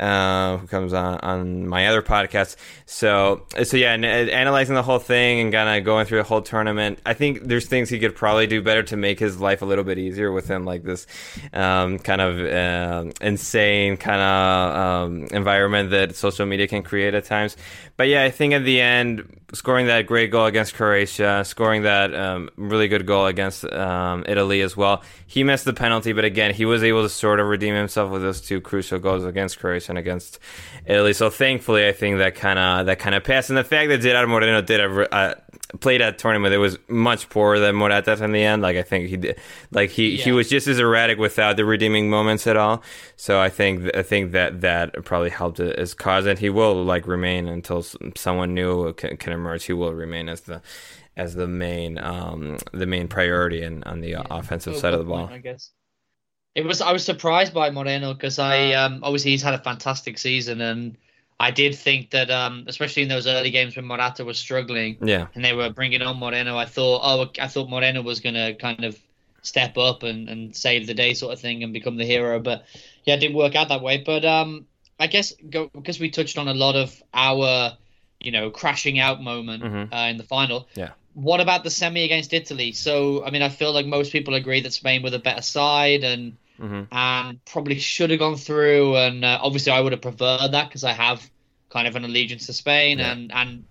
uh, who comes on on my other podcast. So so yeah, and, uh, analyzing the whole thing and kind of going through the whole tournament, I think there's things he could probably do better to make his life a little bit easier within like this um, kind of uh, insane kind of um, environment that social media can create at times. But yeah, I think at the end, scoring that great goal against Croatia, scoring that um, really good goal against um, Italy as well. He missed the penalty, but again, he was able to sort of redeem himself with those two crucial goals against Croatia and against Italy. So thankfully, I think that kind of that kind of passed. And the fact that Gerard Moreno did a, uh, played that tournament, it was much poorer than Morata in the end. Like I think he did, like he, Yeah. he was just as erratic without the redeeming moments at all. So I think I think that that probably helped his cause, and he will like remain until someone new can, can emerge. He will remain as the as the main um, the main priority in, on the offensive Oh, side of the ball. point, I guess. It was. I was surprised by Moreno because I um, obviously he's had a fantastic season, and I did think that, um, especially in those early games when Morata was struggling, Yeah, and they were bringing on Moreno, I thought, oh, I thought Moreno was going to kind of step up and, and save the day, sort of thing, and become the hero. But yeah, it didn't work out that way. But um, I guess go, because we touched on a lot of our, you know, crashing out moment Mhm. uh, in the final. Yeah. What about the semi against Italy? So, I mean, I feel like most people agree that Spain were the better side and Mhm. and probably should have gone through. And uh, obviously, I would have preferred that because I have kind of an allegiance to Spain Yeah. and and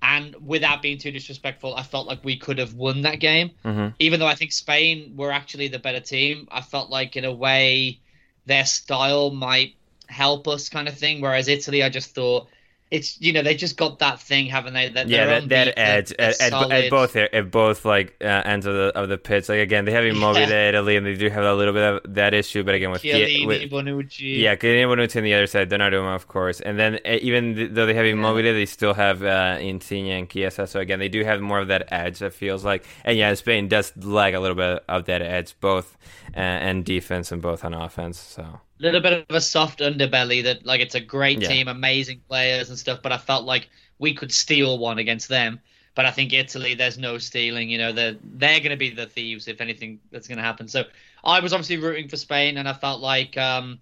and without being too disrespectful, I felt like we could have won that game. Mhm. Even though I think Spain were actually the better team, I felt like in a way their style might help us, kind of thing. Whereas Italy, I just thought it's you know they just got that thing, haven't they? That yeah, that, that unbeaten, edge they're at, at, at both at both like uh, ends of the of the pitch. Like again, they have Immobile Yeah. Italy, and they do have a little bit of that issue. But again, with, Chiellini, with Bonucci. Yeah, Canadian Bonucci on the other side, Donnarumma, of course, and then uh, even th- though they have Immobile, they still have uh, Insigne and Chiesa. So again, they do have more of that edge. It feels like, and yeah, Spain does lack a little bit of that edge, both uh, and defense and both on offense. So little bit of a soft underbelly that like it's a great Yeah. team, amazing players and stuff, but I felt like we could steal one against them. But I think Italy, there's no stealing. You know, they're they're going to be the thieves if anything that's going to happen. So I was obviously rooting for Spain, and I felt like um,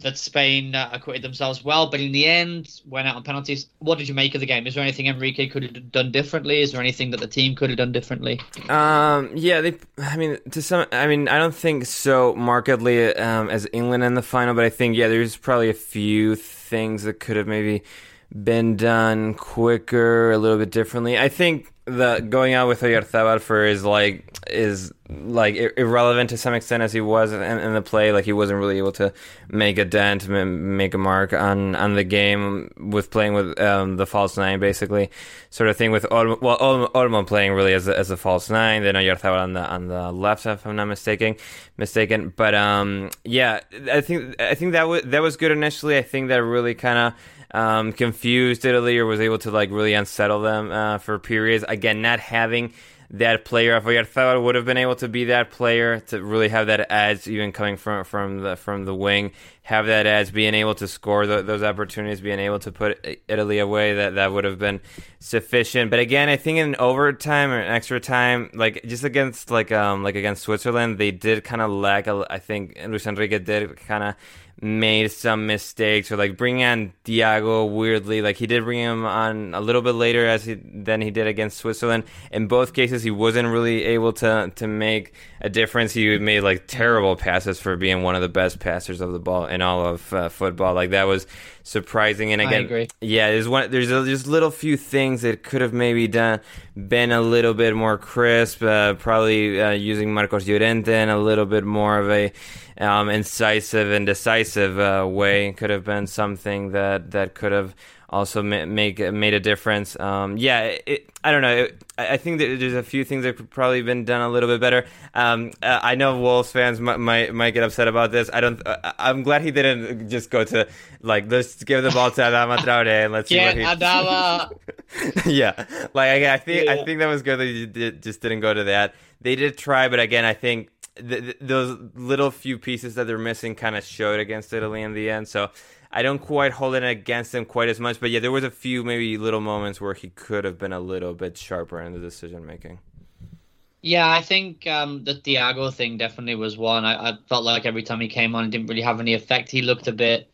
that Spain uh, acquitted themselves well. But in the end, went out on penalties. What did you make of the game? Is there anything Enrique could have done differently? Is there anything that the team could have done differently? Um, yeah, they. I mean, to some. I mean, I don't think so markedly um, as England in the final, but I think yeah, there's probably a few things that could have maybe been done quicker, a little bit differently. I think the going out with Oyarzabal for is like is like irrelevant to some extent as he was in, in the play. Like he wasn't really able to make a dent, make a mark on on the game with playing with um, the false nine, basically sort of thing. With Olmo, well, Olmo, Olmo playing really as a, as a false nine, then Oyarzabal on the on the left, if I'm not mistaken. Mistaken, but um, yeah, I think I think that was that was good initially. I think that really kind of um, confused Italy or was able to like really unsettle them uh, for periods. Again, not having that player of Oyarzabal would have been able to be that player to really have that edge, even coming from from the from the wing, have that edge, being able to score tho- those opportunities, being able to put Italy away. That that would have been sufficient. But again, I think in overtime or extra time, like just against like um like against Switzerland, they did kind of lack. I think Luis Enrique did kind of made some mistakes or like bringing on Thiago weirdly. Like he did bring him on a little bit later as he than he did against Switzerland. In both cases he wasn't really able to to make a difference. He made like terrible passes for being one of the best passers of the ball in all of uh, football. Like that was surprising. And I again yeah there's one there's a, just little few things that could have maybe done been a little bit more crisp uh, probably uh, using Marcos Llorente in a little bit more of a um, incisive and decisive uh, way could have been something that that could have also ma- make made a difference. Um, yeah, it, I don't know. It, I think that there's a few things that could probably been done a little bit better. Um, uh, I know Wolves fans might, might, might get upset about this. I don't. Uh, I'm glad he didn't just go to like let's give the ball to Adama Traore and let's see Yeah, what he. Adama. yeah, like I, I think Yeah. I think that was good that you did, just didn't go to that. They did try, but again, I think th- th- those little few pieces that they're missing kind of showed against Italy in the end. So I don't quite hold it against them quite as much. But yeah, there was a few maybe little moments where he could have been a little bit sharper in the decision making. Yeah, I think um, the Thiago thing definitely was one. I, I felt like every time he came on, it didn't really have any effect. He looked a bit,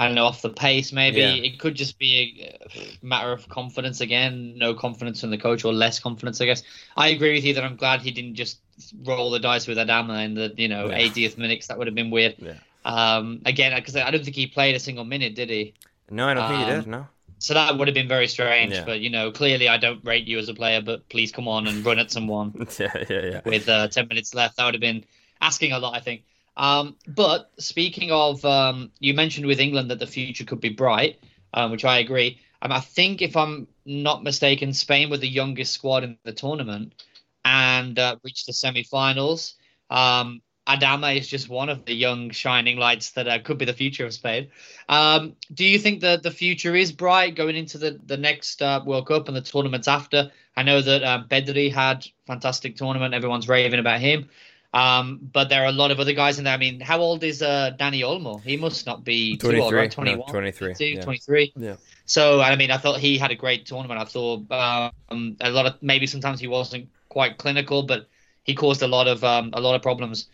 I don't know, off the pace. Maybe Yeah. it could just be a matter of confidence again. No confidence from the coach, or less confidence, I guess. I agree with you that I'm glad he didn't just roll the dice with Adama in the you know Yeah. 80th minute. 'cause that would have been weird. Yeah. Um, again, because I don't think he played a single minute, did he? No, I don't think he Um, did. No. So that would have been very strange. Yeah. But you know, clearly I don't rate you as a player. But please come on and run at someone yeah, yeah, yeah. with uh, 10 minutes left. That would have been asking a lot, I think. Um, but speaking of, um, you mentioned with England that the future could be bright, um, which I agree. Um, I think, if I'm not mistaken, Spain were the youngest squad in the tournament and uh, reached the semi finals. Um, Adama is just one of the young shining lights that uh, could be the future of Spain. Um, do you think that the future is bright going into the, the next uh, World Cup and the tournaments after? I know that Pedri had fantastic tournament. Everyone's raving about him. Um, but there are a lot of other guys in there. I mean, how old is uh, Dani Olmo? He must not be too old, 23, right? no, 21, 23, 22, yeah. 23. Yeah. So, I mean, I thought he had a great tournament. I thought um, a lot of maybe sometimes he wasn't quite clinical, but he caused a lot of um, a lot of problems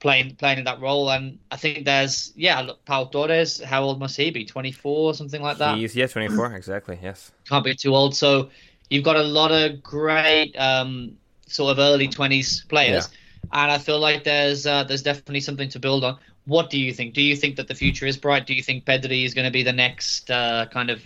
playing playing in that role. And I think there's yeah, look, Pau Torres. How old must he be? 24, or something like that. He's yeah, 24 exactly. Yes. Can't be too old. So you've got a lot of great um, sort of early 20s players, and I feel like there's uh, there's definitely something to build on. What do you think? Do you think that the future is bright? Do you think Pedri is going to be the next uh, kind of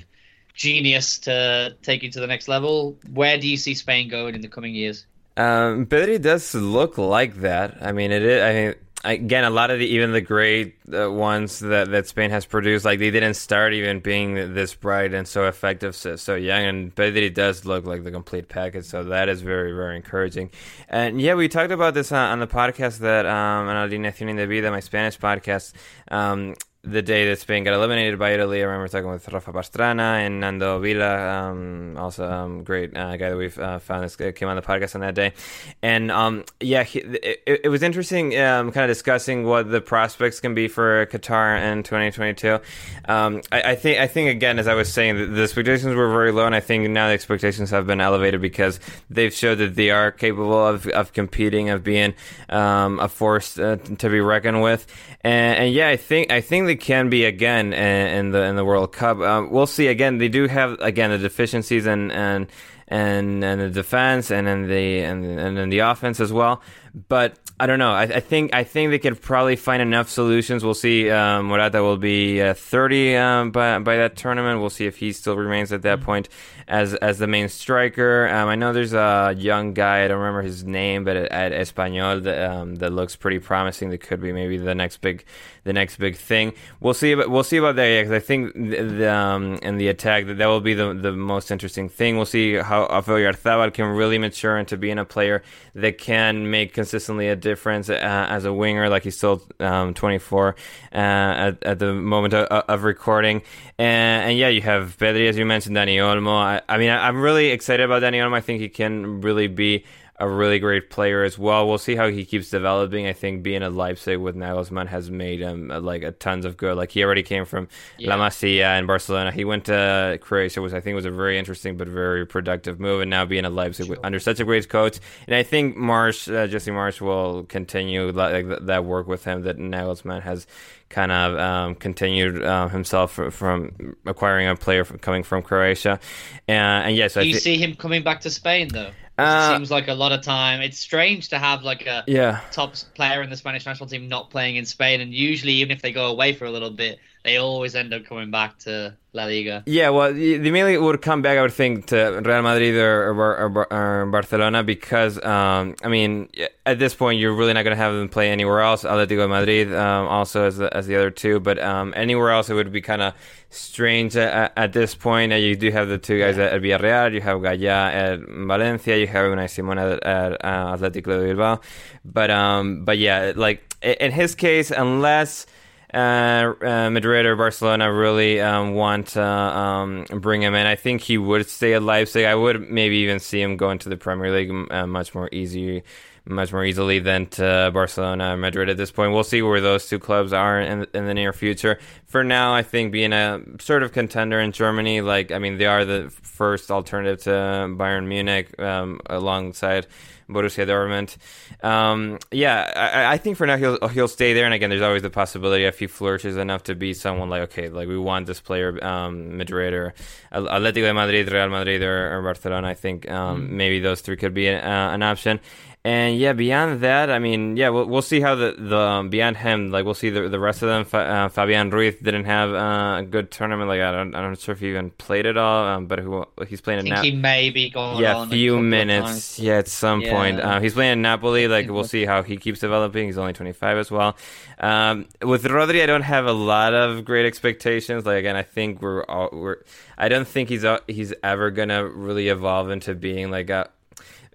genius to take you to the next level? Where do you see Spain going in the coming years? Um, Pedri does look like that. I mean, it is. I mean, again, a lot of the even the great uh, ones that, that Spain has produced, like they didn't start even being this bright and so effective so, so young. And Pedri does look like the complete package, so that is very very encouraging. And yeah, we talked about this on, on the podcast that um, on Alineación Indebida, my Spanish podcast. Um, the day that Spain got eliminated by Italy, I remember talking with Rafa Pastrana and Nando Vila, um, also um, great uh, guy that we've uh, found this came on the podcast on that day, and um, yeah, he, it, it was interesting, um, kind of discussing what the prospects can be for Qatar in 2022. Um, I, I think, I think again, as I was saying, the, the expectations were very low, and I think now the expectations have been elevated because they've showed that they are capable of, of competing, of being um, a force uh, to be reckoned with, and, and yeah, I think I think can be again in, in the in the World Cup. Um, we'll see. Again, they do have again the deficiencies and and and and the defense and in the and and in the offense as well. But I don't know. I, I think I think they could probably find enough solutions. We'll see. Um, Morata will be uh, 30 um, by by that tournament. We'll see if he still remains at that point as as the main striker. Um, I know there's a young guy. I don't remember his name, but at, at Espanyol that um, that looks pretty promising. That could be maybe the next big the next big thing. We'll see. About, we'll see about that because I think the, the, um, in the attack that that will be the the most interesting thing. We'll see how Oyarzabal can really mature into being a player that can make consistently a difference uh, as a winger. Like he's still um, 24 uh, at, at the moment of, of recording. And, and, yeah, you have Pedri, as you mentioned, Dani Olmo. I, I mean, I, I'm really excited about Dani Olmo. I think he can really be a really great player as well. We'll see how he keeps developing. I think being at Leipzig with Nagelsmann has made him uh, like a tons of good. Like he already came from Yeah. La Masia in Barcelona. He went to Croatia, which I think was a very interesting but very productive move. And now being at Leipzig with, under such a great coach, and I think Marsh, uh, Jesse Marsh, will continue like that work with him that Nagelsmann has kind of um, continued uh, himself from acquiring a player from, coming from Croatia. Uh, and yes, Do I you thi- see him coming back to Spain though? Uh, it seems like a lot of time. It's strange to have like a yeah. top player in the Spanish national team not playing in Spain, and usually even if they go away for a little bit, they always end up coming back to La Liga. Yeah, well, they mainly would come back, I would think, to Real Madrid or, or, or, Barcelona because, um, I mean, at this point, you're really not going to have them play anywhere else. Atletico Madrid um, also as the, as the other two, but um, anywhere else, it would be kind of strange at, at, this point. You do have the two guys yeah. at, Villarreal, you have Gaya at Valencia, you have Unai Simon at, at uh, Atletico de Bilbao, but um, but yeah, like in his case, unless Madrid or Barcelona really um, want to um, bring him in. I think he would stay at Leipzig. I would maybe even see him go into the Premier League uh, much more easy, much more easily than to Barcelona or Madrid at this point. We'll see where those two clubs are in, in the near future. For now, I think being a sort of contender in Germany, like I mean, they are the first alternative to Bayern Munich um, alongside. Borussia Dortmund. Um, yeah, I, I, think for now he'll he'll stay there. And again, there's always the possibility if he flourishes enough to be someone like okay, like we want this player, um, Madrid or Atletico de Madrid, Real Madrid, or, or Barcelona. I think um, mm. maybe those three could be an, uh, an option. And yeah, beyond that, I mean, yeah, we'll, we'll see how the the um, beyond him, like we'll see the the rest of them. Uh, Fabian Ruiz didn't have uh, a good tournament. Like I don't, I'm not sure if he even played at all. Um, but who he's playing. Think he may be going. Yeah, a few minutes. Yeah, at some yeah. point. Uh, he's playing in Napoli. Like we'll see how he keeps developing. He's only 25 as well. Um, with Rodri, I don't have a lot of great expectations. Like again, I think we're all, we're. I don't think he's uh, he's ever gonna really evolve into being like a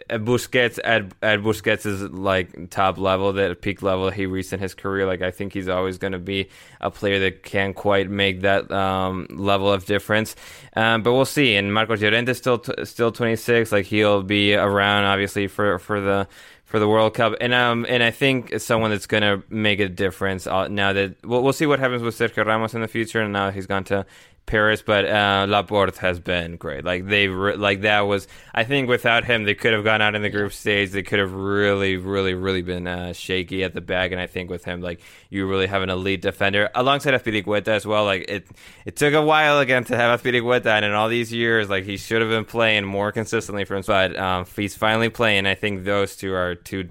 Busquets at at Busquets' is like top level, that peak level he reached in his career. Like I think he's always going to be a player that can't quite make that um, level of difference. Um, but we'll see. And Marcos Llorente is still t- still 26. Like he'll be around obviously for for the for the World Cup, and um, and I think someone that's going to make a difference uh, now that we'll, we'll see what happens with Sergio Ramos in the future. And now he's gone to Paris, but uh, Laporte has been great. Like they, re- like that was. I think without him, they could have gone out in the group stage. They could have really, really, really been uh, shaky at the back. And I think with him, like you really have an elite defender alongside Azpilicueta as well. Like it, it took a while again to have Azpilicueta, and in all these years, like he should have been playing more consistently for him. But um, he's finally playing. I think those two are two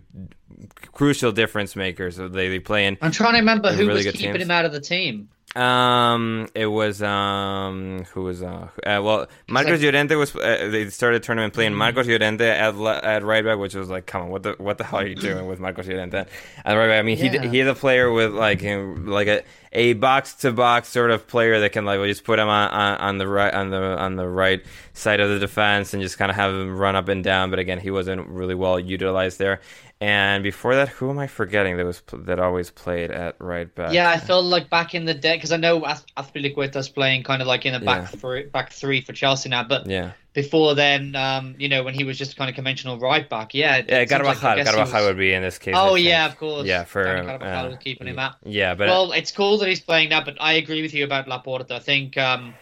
crucial difference makers. They, they play in. I'm trying to remember who really was keeping teams. him out of the team. Um, it was um, who was uh, uh well, Marcos Llorente was. Uh, they started tournament playing mm-hmm. Marcos Llorente at at right back, which was like, come on, what the what the hell are you doing with Marcos Llorente at right back? I mean, yeah. he he's a player with like like a a box to box sort of player that can like we just put him on, on, on the right on the on the right side of the defense and just kind of have him run up and down. But again, he wasn't really well utilized there. And before that, who am I forgetting that was that always played at right back? Yeah, I felt like back in the day because I know Azpilicueta's playing kind of like in the back yeah. three, back three for Chelsea now, but yeah. Before then, um, you know, when he was just kind of conventional right back, yeah. Yeah, Carvajal, like, Carvajal was... would be in this case. Oh yeah, of course. Yeah, for Carvajal uh, keeping him out. Yeah, but well, it's cool that he's playing now, but I agree with you about Laporte. I think. Um,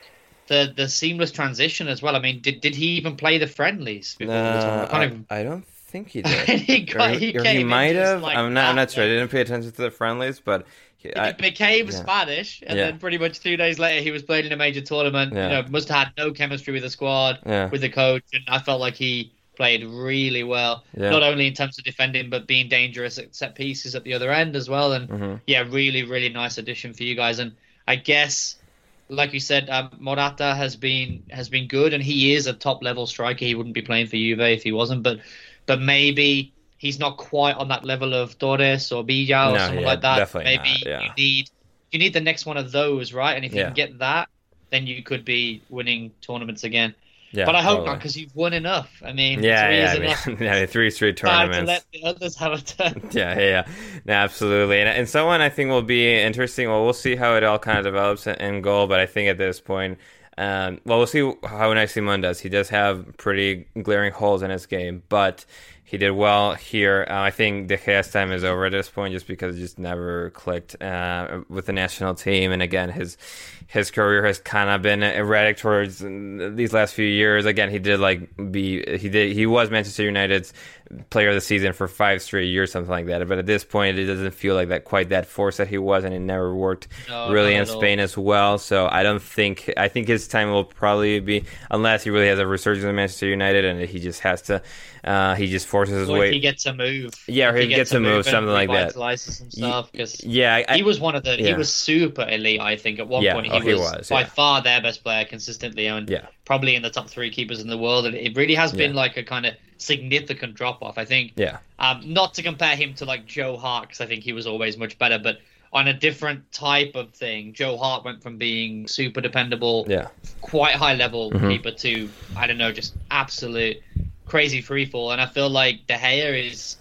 the, the seamless transition as well. I mean, did, did he even play the friendlies? Uh, I, I, don't think he did. he, got, he, or, he might have. Like I'm not. I'm not sure. I didn't pay attention to the friendlies, but he, I, became yeah. Spanish, and yeah. then pretty much two days later, he was playing in a major tournament. Yeah. You know, must have had no chemistry with the squad, with the coach, and I felt like he played really well. Not only in terms of defending, but being dangerous at set pieces at the other end as well. And mm-hmm. yeah, really, really nice addition for you guys. And I guess like you said, um, Morata has been has been good, and he is a top level striker. He wouldn't be playing for Juve if he wasn't, but but maybe he's not quite on that level of Torres or Villa or no, something yeah, like that. Maybe not, yeah. you need you need the next one of those, right? And if you yeah. can get that, then you could be winning tournaments again. Yeah, but I hope totally. not because you've won enough. I mean, yeah, three yeah, is enough. Mean, yeah, three straight tournaments. To let the others have a turn. yeah, yeah, yeah. No, absolutely. And, and someone I think will be interesting. Well, we'll see how it all kind of develops in goal. But I think at this point, um, well, we'll see how Unai Simon does. He does have pretty glaring holes in his game, but he did well here. Uh, I think De Gea's time is over at this point, just because it just never clicked uh, with the national team. And again, his his career has kind of been erratic towards these last few years. Again, he did like be he did he was Manchester United's player of the season for five straight years, something like that. But at this point, it doesn't feel like that quite that force that he was, and it never worked No, really in all. Spain as well. So I don't think I think his time will probably be unless he really has a resurgence in Manchester United, and he just has to uh, he just forces his Or way. if he gets a move. Yeah, or If he gets a move, and something like that. stuff because yeah, I, he was one of the he was super elite. I think at one Yeah, point he, oh, he was, was, by yeah. far their best player consistently, and Yeah. probably in the top three keepers in the world. And it really has been Yeah. like a kind of significant drop off. I think. yeah. Um, not to compare him to like Joe Hart, because I think he was always much better, but on a different type of thing, Joe Hart went from being super dependable, Yeah. quite high level Mhm. keeper to I don't know, just absolute crazy free fall. And I feel like De Gea is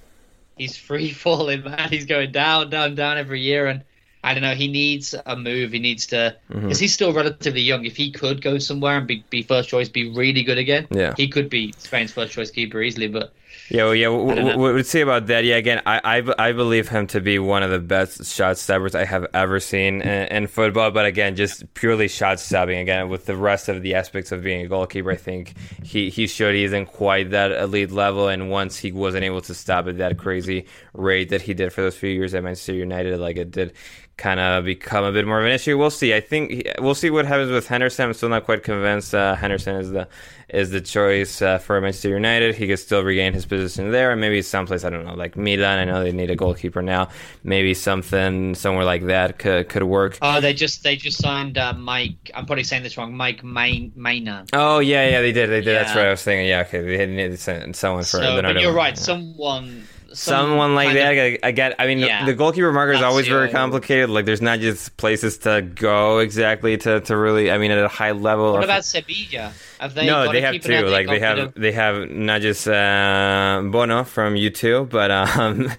he's free falling, man. He's going down, down, down every year, and I don't know. He needs a move. He needs to Mm-hmm. he's still relatively young. If he could go somewhere and be, be first choice, be really good again, Yeah. he could be Spain's first choice keeper easily. But Yeah, well, yeah. What would say about that? Yeah, again, I, I, b- I believe him to be one of the best shot stoppers I have ever seen in, in football. But again, just purely shot stopping. Again, with the rest of the aspects of being a goalkeeper, I think he, he showed he isn't quite that elite level. And once he wasn't able to stop at that crazy rate that he did for those few years at Manchester United, like it did kind of become a bit more of an issue. We'll see. I think he- we'll see what happens with Henderson. I'm still not quite convinced. Uh, Henderson is the is the choice uh, for Manchester United. He could still regain his position there, and maybe someplace I don't know, like Milan. I know they need a goalkeeper now. Maybe something somewhere like that could could work. Oh, they just they just signed uh, Mike. I'm probably saying this wrong. Mike Main Maynard. Oh yeah, yeah, they did. They did. That's Yeah. what I was thinking. Yeah, okay, they needed someone for. So, but you're right. Yeah. Someone, some Someone like that. of- I- get. I mean, Yeah. the goalkeeper market is always very complicated. Like, there's not just places to go exactly to, to really. I mean, at a high level. What about Sevilla? They? no, got they have two. Like they have, they have not just uh, Bono from U2, but um,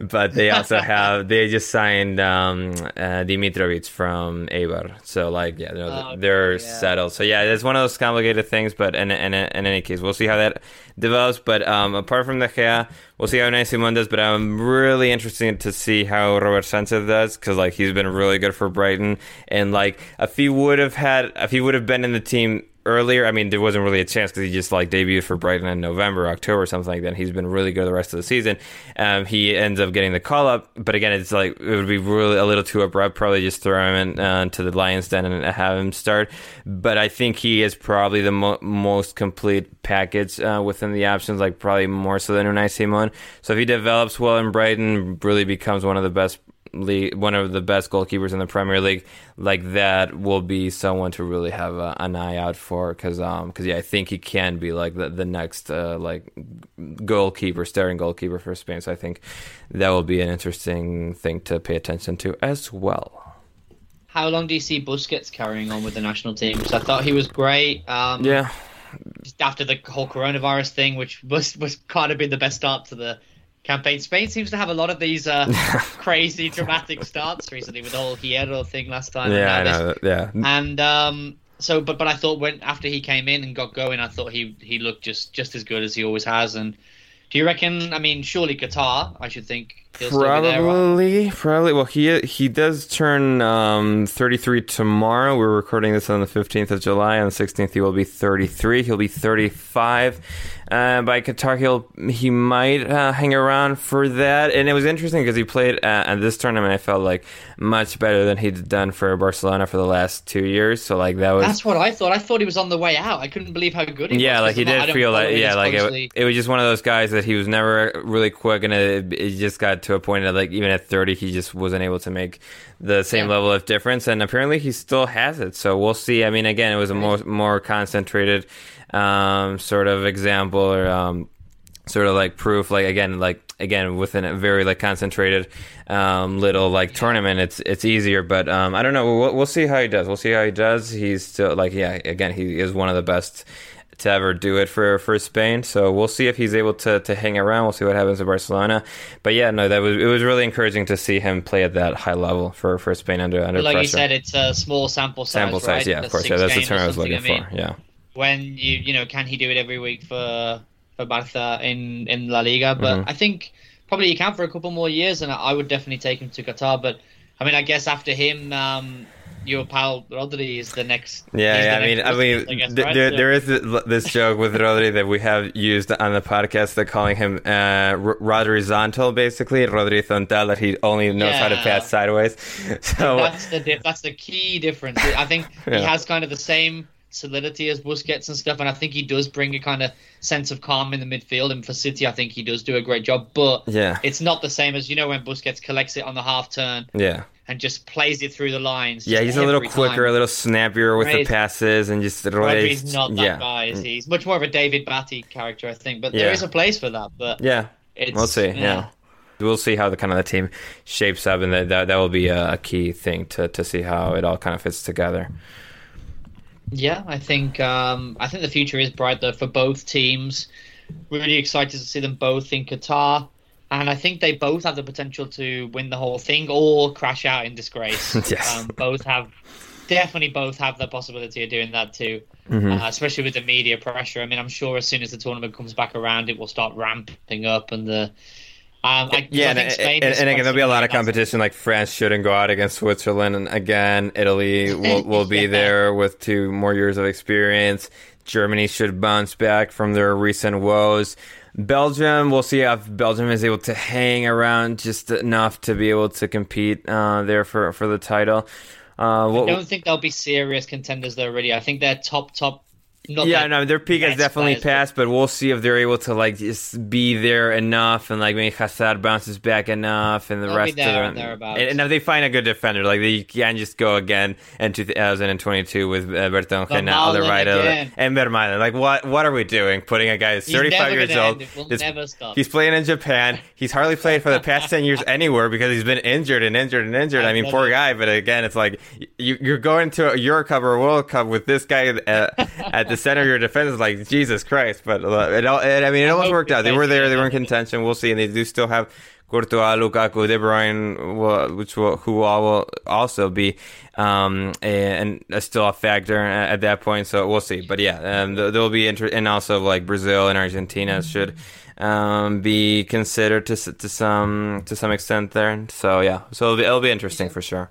but they also have. They just signed um, uh, Dmitrović from Eibar. So like, yeah, they're, Oh, they're yeah. settled. So yeah, it's one of those complicated things. But in in, in any case, we'll see how that develops. But um, apart from De Gea, we'll see how Unai Simon does. But I'm really interested to see how Robert Sanchez does because like he's been really good for Brighton, and like if he would have had, if he would have been in the team earlier. I mean, there wasn't really a chance because he just like debuted for Brighton in November, October, something like that. He's been really good the rest of the season. Um, he ends up getting the call up, but again, it's like it would be really a little too abrupt. Probably just throw him in, uh, the Lions Den and have him start. But I think he is probably the mo- most complete package uh, within the options, like probably more so than Unai Simon. So if he develops well in Brighton, really becomes one of the best league, one of the best goalkeepers in the Premier League, like that will be someone to really have a, an eye out for because um because yeah I think he can be like the the next uh, like goalkeeper, starting goalkeeper for Spain. So I think that will be an interesting thing to pay attention to as well. How long do you see Busquets carrying on with the national team? Because I thought he was great. Um, Yeah, just after the whole coronavirus thing, which was was kind of been the best start to the campaign. Spain seems to have a lot of these uh, crazy dramatic starts recently with the whole Hierro thing last time. and yeah, I know. Yeah, And um, so, but but I thought when after he came in and got going, I thought he he looked just just as good as he always has. And do you reckon? I mean, surely Qatar. I should think he'll still be there. right? Probably, probably. Well, he he does turn um, 33 tomorrow. We're recording this on the 15th of July. On the 16th, he will be 33. He'll be 35. Uh, by Qatar, he'll he might uh, hang around for that. And it was interesting because he played uh, at this tournament. I felt like much better than he'd done for Barcelona for the last two years. So like that was That's what I thought. I thought he was on the way out. I couldn't believe how good he was. yeah, like 'cause he I'm not- I did feel like yeah, like it, it was just one of those guys that he was never really quick, and it, it just got to a point that like even at thirty, he just wasn't able to make the same Yeah. level of difference, and apparently he still has it. So we'll see. I mean, again, it was a more more concentrated um, sort of example or um, sort of like proof. Like again, like again within a very like concentrated um, little like tournament, it's it's easier. But um, I don't know. We'll, we'll see how he does. We'll see how he does. He's still like yeah. Again, he is one of the best to ever do it for for Spain. So we'll see if he's able to to hang around. We'll see what happens to Barcelona. But yeah, no, that was it was really encouraging to see him play at that high level for for Spain under under But like pressure. you said, it's a small sample size. Sample size, right? yeah, of course, yeah, that's the term I was looking I mean, for. Yeah. when you you know can he do it every week for for Barca in in La Liga? But Mm-hmm. I think probably he can for a couple more years, and I, I would definitely take him to Qatar. But I mean, I guess after him, um, your pal Rodri is the next. Yeah, yeah. the I mean, I mean, th- right? there, So- there is this joke with Rodri that we have used on the podcast. They're calling him uh, R- Rodrizontal, basically Rodri Thontal, that he only knows how to pass sideways. So that's the di- that's the key difference. I think Yeah. he has kind of the same solidity as Busquets and stuff, and I think he does bring a kind of sense of calm in the midfield. And for City, I think he does do a great job. But Yeah. it's not the same as you know when Busquets collects it on the half turn yeah, and just plays it through the lines. yeah, he's a little quicker, time. a little snappier with the passes, and just Rodri's not that yeah, guy. Is he? He's much more of a David Batty character, I think. But Yeah. there is a place for that. But yeah. it's, We'll see. Yeah. We'll see how the kind of the team shapes up, and that that, that will be a, a key thing to, to see how it all kind of fits together. Yeah, I think um, I think the future is bright though for both teams. Really excited to see them both in Qatar, and I think they both have the potential to win the whole thing or crash out in disgrace. Yes. um, both have definitely both have the possibility of doing that too, Mm-hmm. uh, especially with the media pressure. I mean, I'm sure as soon as the tournament comes back around, it will start ramping up, and the um, I, Yeah, I and, and, and again, there'll be a lot of competition. Like France shouldn't go out against Switzerland, and again, Italy will, will be Yeah. there with two more years of experience. Germany should bounce back from their recent woes. Belgium, we'll see if Belgium is able to hang around just enough to be able to compete uh, there for for the title. Uh, I don't think they'll be serious contenders though. Already, I think they're top top. Not yeah, no, their peak has definitely players, but- passed, but we'll see if they're able to like just be there enough, and like maybe Hazard bounces back enough, and the rest there of and them. And, and if they find a good defender, like they can just go again in 2022 with uh, Vertonghen on the right and Vermaelen. Like what? What are we doing? Putting a guy who's 35 never years old. end. It will that's- never stop. He's playing in Japan. He's hardly played for the past 10 years anywhere because he's been injured and injured and injured. I, I mean, poor it. guy. But again, it's like you, you're going to a Euro Cup or a World Cup with this guy uh, at the center of your defense. is like Jesus Christ. But uh, it, all, it, I mean, it almost worked out. They were there. They were in contention. We'll see, and they do still have. Courtois, Lukaku, De Bruyne, which will, who all will also be um, and uh, still a factor at, at that point. So we'll see. But yeah, um, there will be inter- and also like Brazil and Argentina should um, be considered to to some to some extent there. So yeah, so it'll be, it'll be interesting for sure.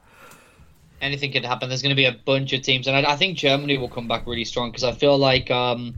Anything could happen. There's going to be a bunch of teams, and I, I think Germany will come back really strong because I feel like um,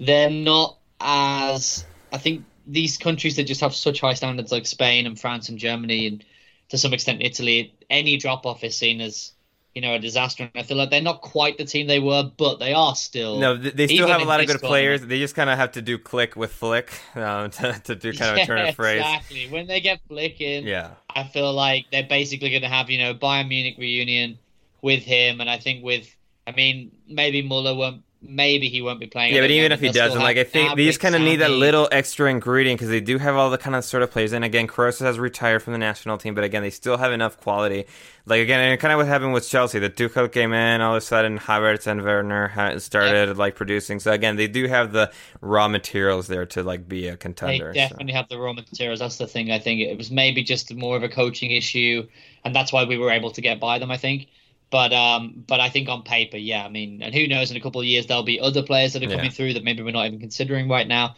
they're not as. I think these countries that just have such high standards, like Spain and France and Germany, and to some extent Italy, any drop off is seen as you know a disaster. And I feel like they're not quite the team they were, but they are still. No, they still have a lot of good players. They just kind of have to do click with Flick um, to, to do kind of a turn Yeah, of phrase. Exactly. When they get flicking, Yeah. I feel like they're basically going to have, you know, Bayern Munich reunion with him, and I think with, I mean, maybe Muller won't, maybe he won't be playing. Yeah, but even if he doesn't, like I think they just kind of need that little extra ingredient because they do have all the kind of sort of players. And again, Kroos has retired from the national team, but again, they still have enough quality. Like again, and kind of what happened with Chelsea. The Tuchel came in, all of a sudden Havertz and Werner started like producing. So again, they do have the raw materials there to like be a They contender. so. definitely have the raw materials. That's the thing. I think it was maybe just more of a coaching issue, and that's why we were able to get by them. I think. But um, but I think on paper, yeah. I mean, and who knows? In a couple of years, there'll be other players that are Yeah. coming through that maybe we're not even considering right now.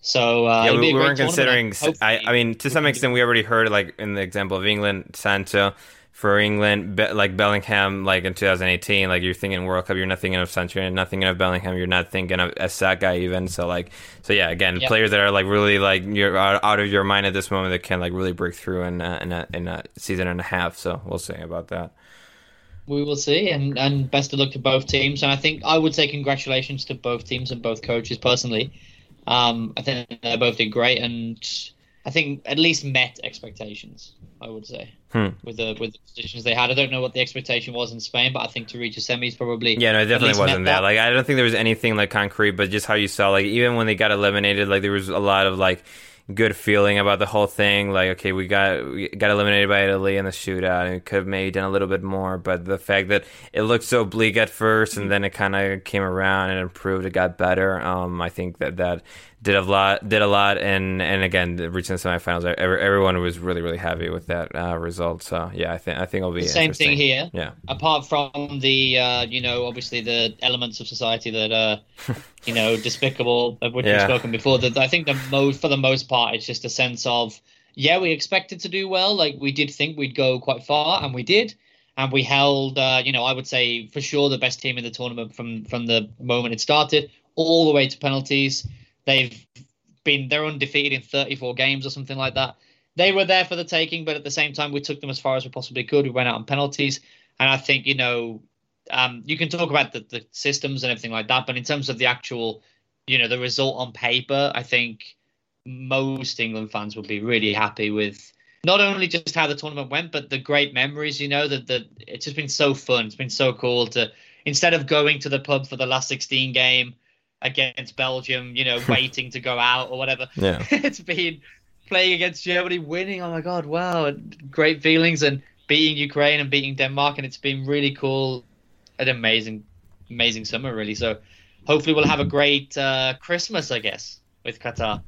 So uh, yeah, we, we weren't considering. I, I mean, to some extent, we already heard like in the example of England, Sancho for England, Be- like Bellingham, like in 2018, like you're thinking World Cup, you're not thinking of Sancho, you're not thinking of Bellingham, you're not thinking of a Saka even. So like, so yeah, again, Yep. players that are like really like you're out, of your mind at this moment that can like really break through in a, in a in a season and a half. So we'll see about that. We will see, and and best of luck to both teams. And I think I would say congratulations to both teams and both coaches personally. Um, I think they both did great, and I think at least met expectations. I would say Hmm. with the with the positions they had. I don't know what the expectation was in Spain, but I think to reach a semis probably. Yeah, no, it definitely wasn't that. Like, I don't think there was anything like concrete, but just how you saw, like, even when they got eliminated, like, there was a lot of like good feeling about the whole thing. Like, okay, we got we got eliminated by Italy in the shootout, and we could have maybe done a little bit more. But the fact that it looked so bleak at first, and then it kind of came around and improved, it got better. Um, I think that that did a lot, did a lot, and and again, reaching the semifinals, everyone was really really happy with that uh, result. So yeah, I think I think it'll be The same thing here. Yeah. Apart from the, uh, you know, obviously the elements of society that are, you know, despicable, of which Yeah. we've spoken before. That I think the most, for the most part, it's just a sense of, yeah, we expected to do well. Like we did think we'd go quite far, and we did. and we held, uh, you know, I would say for sure the best team in the tournament from from the moment it started all the way to penalties. They've been they're undefeated in 34 games or something like that. They were there for the taking, but at the same time, we took them as far as we possibly could. We went out on penalties, and I think you know, um, you can talk about the, the systems and everything like that, but in terms of the actual, you know, the result on paper, I think most England fans would be really happy with not only just how the tournament went, but the great memories. You know that that it's just been so fun. It's been so cool to instead of going to the pub for the last 16 game against Belgium, you know, waiting to go out or whatever. Yeah. it's been playing against Germany, winning. Oh my god, wow, great feelings and beating Ukraine and beating Denmark, and it's been really cool. An amazing, amazing summer, really. So hopefully we'll have a great uh, Christmas, I guess, with Qatar.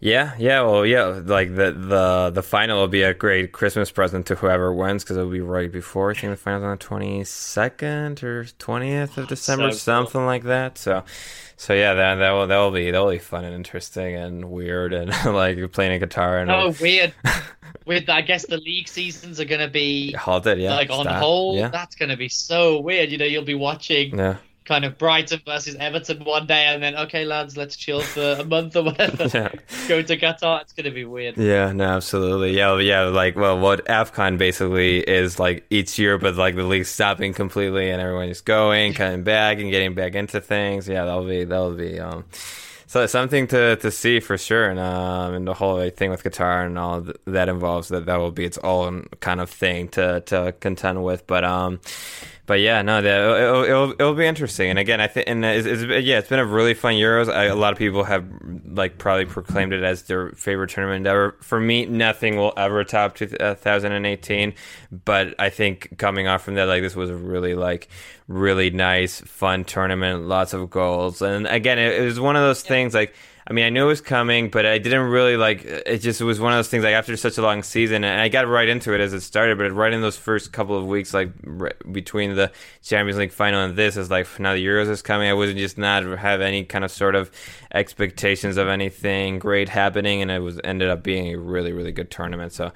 Yeah, yeah, well, yeah, like the the the final will be a great Christmas present to whoever wins because it'll be right before I think the finals on the twenty second or twentieth of ah, December, So something cool. like that. So, so yeah, that that will that will be that will be fun and interesting and weird and like playing a guitar and Oh, weird. with I guess the league seasons are going to be halted, yeah, like on stop, hold. yeah, That's going to be so weird. You know, you'll be watching yeah, kind of Brighton versus Everton one day, and then okay, lads, let's chill for a month or whatever. yeah. Go to Qatar. It's going to be weird. Yeah, no, absolutely. Yeah, yeah, like well, what AFCON basically is like each year, but like the league stopping completely and everyone just going, coming back, and getting back into things. Yeah, that'll be that'll be um, so something to, to see for sure, and um, and the whole thing with Qatar and all that involves that that will be its own kind of thing to to contend with. But um, but yeah, no, that it'll, it'll, it'll be interesting. And again, I think, and it's, it's, yeah, it's been a really fun Euros. I, a lot of people have like probably proclaimed it as their favorite tournament ever. For me, nothing will ever top 2018. Uh, but I think coming off from that, like this was a really like really nice, fun tournament. Lots of goals, and again, it, it was one of those things like. I mean, I knew it was coming, but I didn't really like. It just was one of those things. Like after such a long season, and I got right into it as it started. But right in those first couple of weeks, like between the Champions League final and this, is like now the Euros is coming. I wasn't just not have any kind of sort of expectations of anything great happening, and it was ended up being a really really good tournament. So.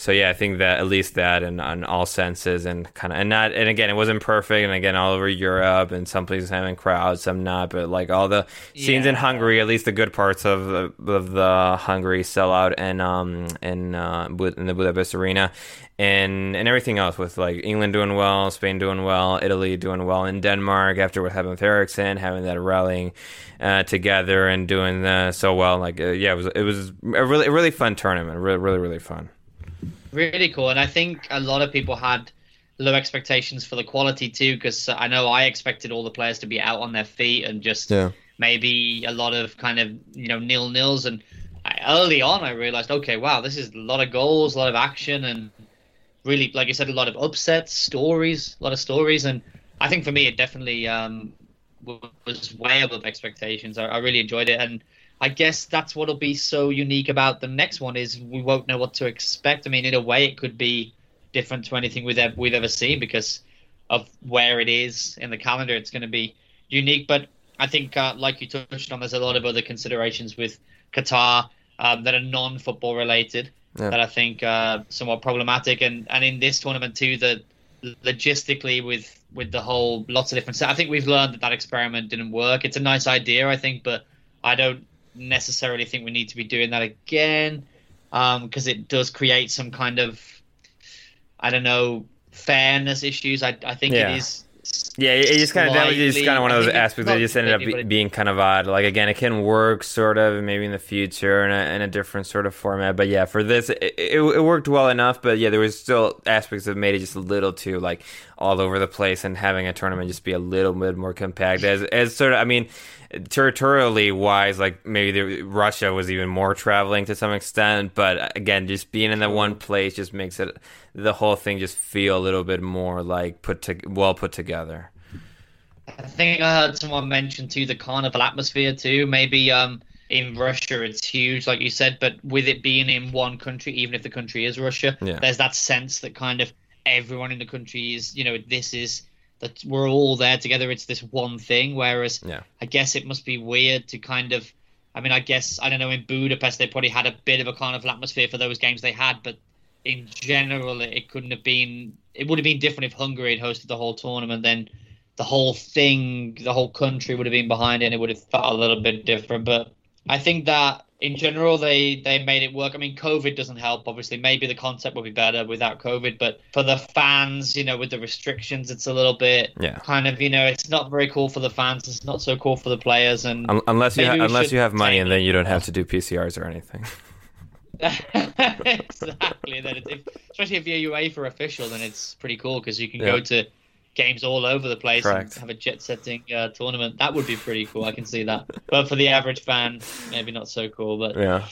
So yeah, I think that at least that in on all senses and kind of and not and again it wasn't perfect and again all over Europe and some places having crowds some not but like all the scenes in Hungary at least the good parts of the, of the Hungary sellout and um in uh in the Budapest arena and and everything else with like England doing well Spain doing well Italy doing well in Denmark after what happened with Eriksen having that rallying uh, together and doing uh, so well like uh, yeah it was it was a really a really fun tournament really really really fun. Really cool, and I think a lot of people had low expectations for the quality too, because I know I expected all the players to be out on their feet and just Yeah. maybe a lot of kind of you know nil nils. And I, early on, I realized, okay, wow, this is a lot of goals, a lot of action, and really, like you said, a lot of upsets, stories, a lot of stories. And I think for me, it definitely um, was way above expectations. I, I really enjoyed it, and I guess that's what'll be so unique about the next one is we won't know what to expect. I mean, in a way, it could be different to anything we've ever, we've ever seen because of where it is in the calendar. It's going to be unique, but I think, uh, like you touched on, there's a lot of other considerations with Qatar um, that are non-football related Yeah. that I think uh, somewhat problematic, and and in this tournament too, that logistically with with the whole lots of different. I think we've learned that that experiment didn't work. It's a nice idea, I think, but I don't necessarily think we need to be doing that again um, because it does create some kind of I don't know fairness issues. I I think Yeah. it is. Yeah, it just kind of that was just kind of one of those aspects that just ended up be, being kind of odd. Like again, it can work sort of maybe in the future in a, in a different sort of format. But yeah, for this, it, it, it worked well enough. But yeah, there was still aspects that made it just a little too like all over the place, and having a tournament just be a little bit more compact. As as sort of, I mean, territorially wise, like maybe the, Russia was even more traveling to some extent. But again, just being in the one place just makes it the whole thing just feel a little bit more like put to, well put together. I think I heard someone mention too the carnival atmosphere too. Maybe um in Russia it's huge, like you said, but with it being in one country, even if the country is Russia, Yeah. there's that sense that kind of everyone in the country is, you know, this is that we're all there together. It's this one thing. Whereas Yeah. I guess it must be weird to kind of. I mean, I guess I don't know. In Budapest, they probably had a bit of a carnival atmosphere for those games they had, but in general, it couldn't have been. It would have been different if Hungary had hosted the whole tournament. Then the whole thing, the whole country would have been behind it, and it would have felt a little bit different. But I think that in general, they they made it work. I mean, COVID doesn't help. Obviously, maybe the concept would be better without COVID, but for the fans, you know, with the restrictions, it's a little bit Yeah. kind of, you know, it's not very cool for the fans. It's not so cool for the players, and Un- unless you ha- unless you have money, and then you don't have to do PCRs or anything. exactly. Then, if, especially if you're UEFA for official, then it's pretty cool because you can go to games all over the place Correct. and have a jet-setting uh, tournament. That would be pretty cool. I can see that. But for the average fan, maybe not so cool. But yeah.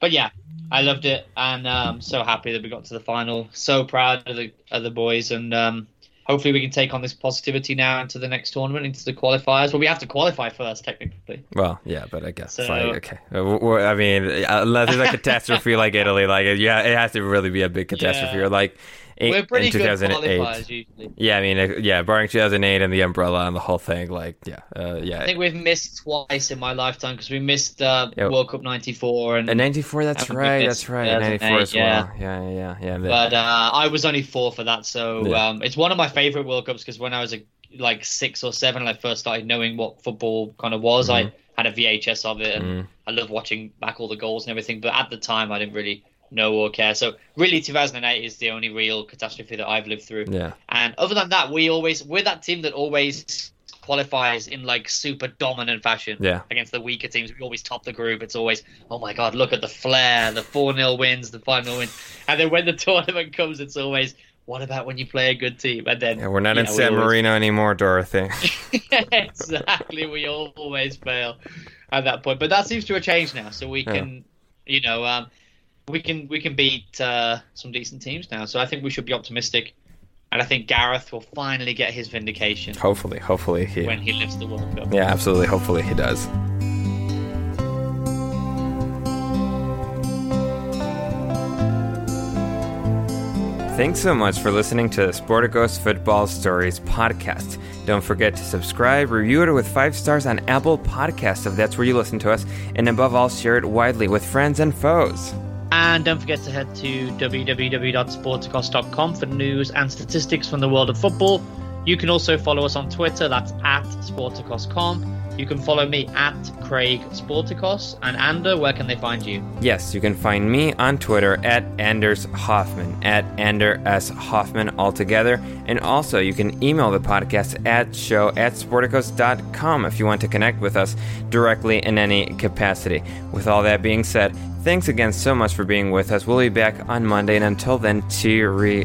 but yeah, I loved it, and um, so happy that we got to the final. So proud of the of the boys, and um, hopefully we can take on this positivity now into the next tournament, into the qualifiers. Well, we have to qualify first, technically. Well, yeah, but I guess So- like okay. Uh, I mean, unless it's a catastrophe like Italy, like yeah, it has to really be a big catastrophe. Yeah. Or like We're pretty in good 2008. qualifiers usually. Yeah, I mean, yeah, barring 2008 and the umbrella and the whole thing, like yeah, uh, yeah. I think we've missed twice in my lifetime because we missed uh, Yeah. World Cup '94 and And 94, that's And right, that's right. 94 as yeah. well. Yeah, yeah, yeah. yeah. But uh, I was only four for that, so Yeah. um, it's one of my favorite World Cups because when I was a, like six or seven, and I first started knowing what football kind of was, I had a VHS of it, and Mhm. I love watching back all the goals and everything. But at the time, I didn't really know or care. So really, 2008 is the only real catastrophe that I've lived through. yeah, And other than that, we always we're that team that always qualifies in like super dominant fashion Yeah. against the weaker teams. We always top the group. It's always, oh my god, look at the flair, the 4 0 wins, the 5 0 wins. And then when the tournament comes, it's always, what about when you play a good team? And then yeah we're not in know, San always- Marino anymore, Dorothy. exactly. We always fail at that point. But that seems to have changed now. So we Yeah. can, you know, um, we can we can beat uh, some decent teams now. So I think we should be optimistic. And I think Gareth will finally get his vindication hopefully, hopefully he. when he lifts the World Cup. Yeah, absolutely. Hopefully he does. Thanks so much for listening to the Sporticos Football Stories podcast. Don't forget to subscribe, review it with five stars on Apple Podcasts if that's where you listen to us, and above all, share it widely with friends and foes. And don't forget to head to www.sporticos.com for news and statistics from the world of football. You can also follow us on Twitter, that's at Sporticos.com. You can follow me at Craig Sporticos. And Ander, where can they find you? Yes, you can find me on Twitter at Anders Hoffman, at Ander S. Hoffman altogether. And also, you can email the podcast at show at sporticos.com if you want to connect with us directly in any capacity. With all that being said, thanks again so much for being with us. We'll be back on Monday, and until then, cheerio.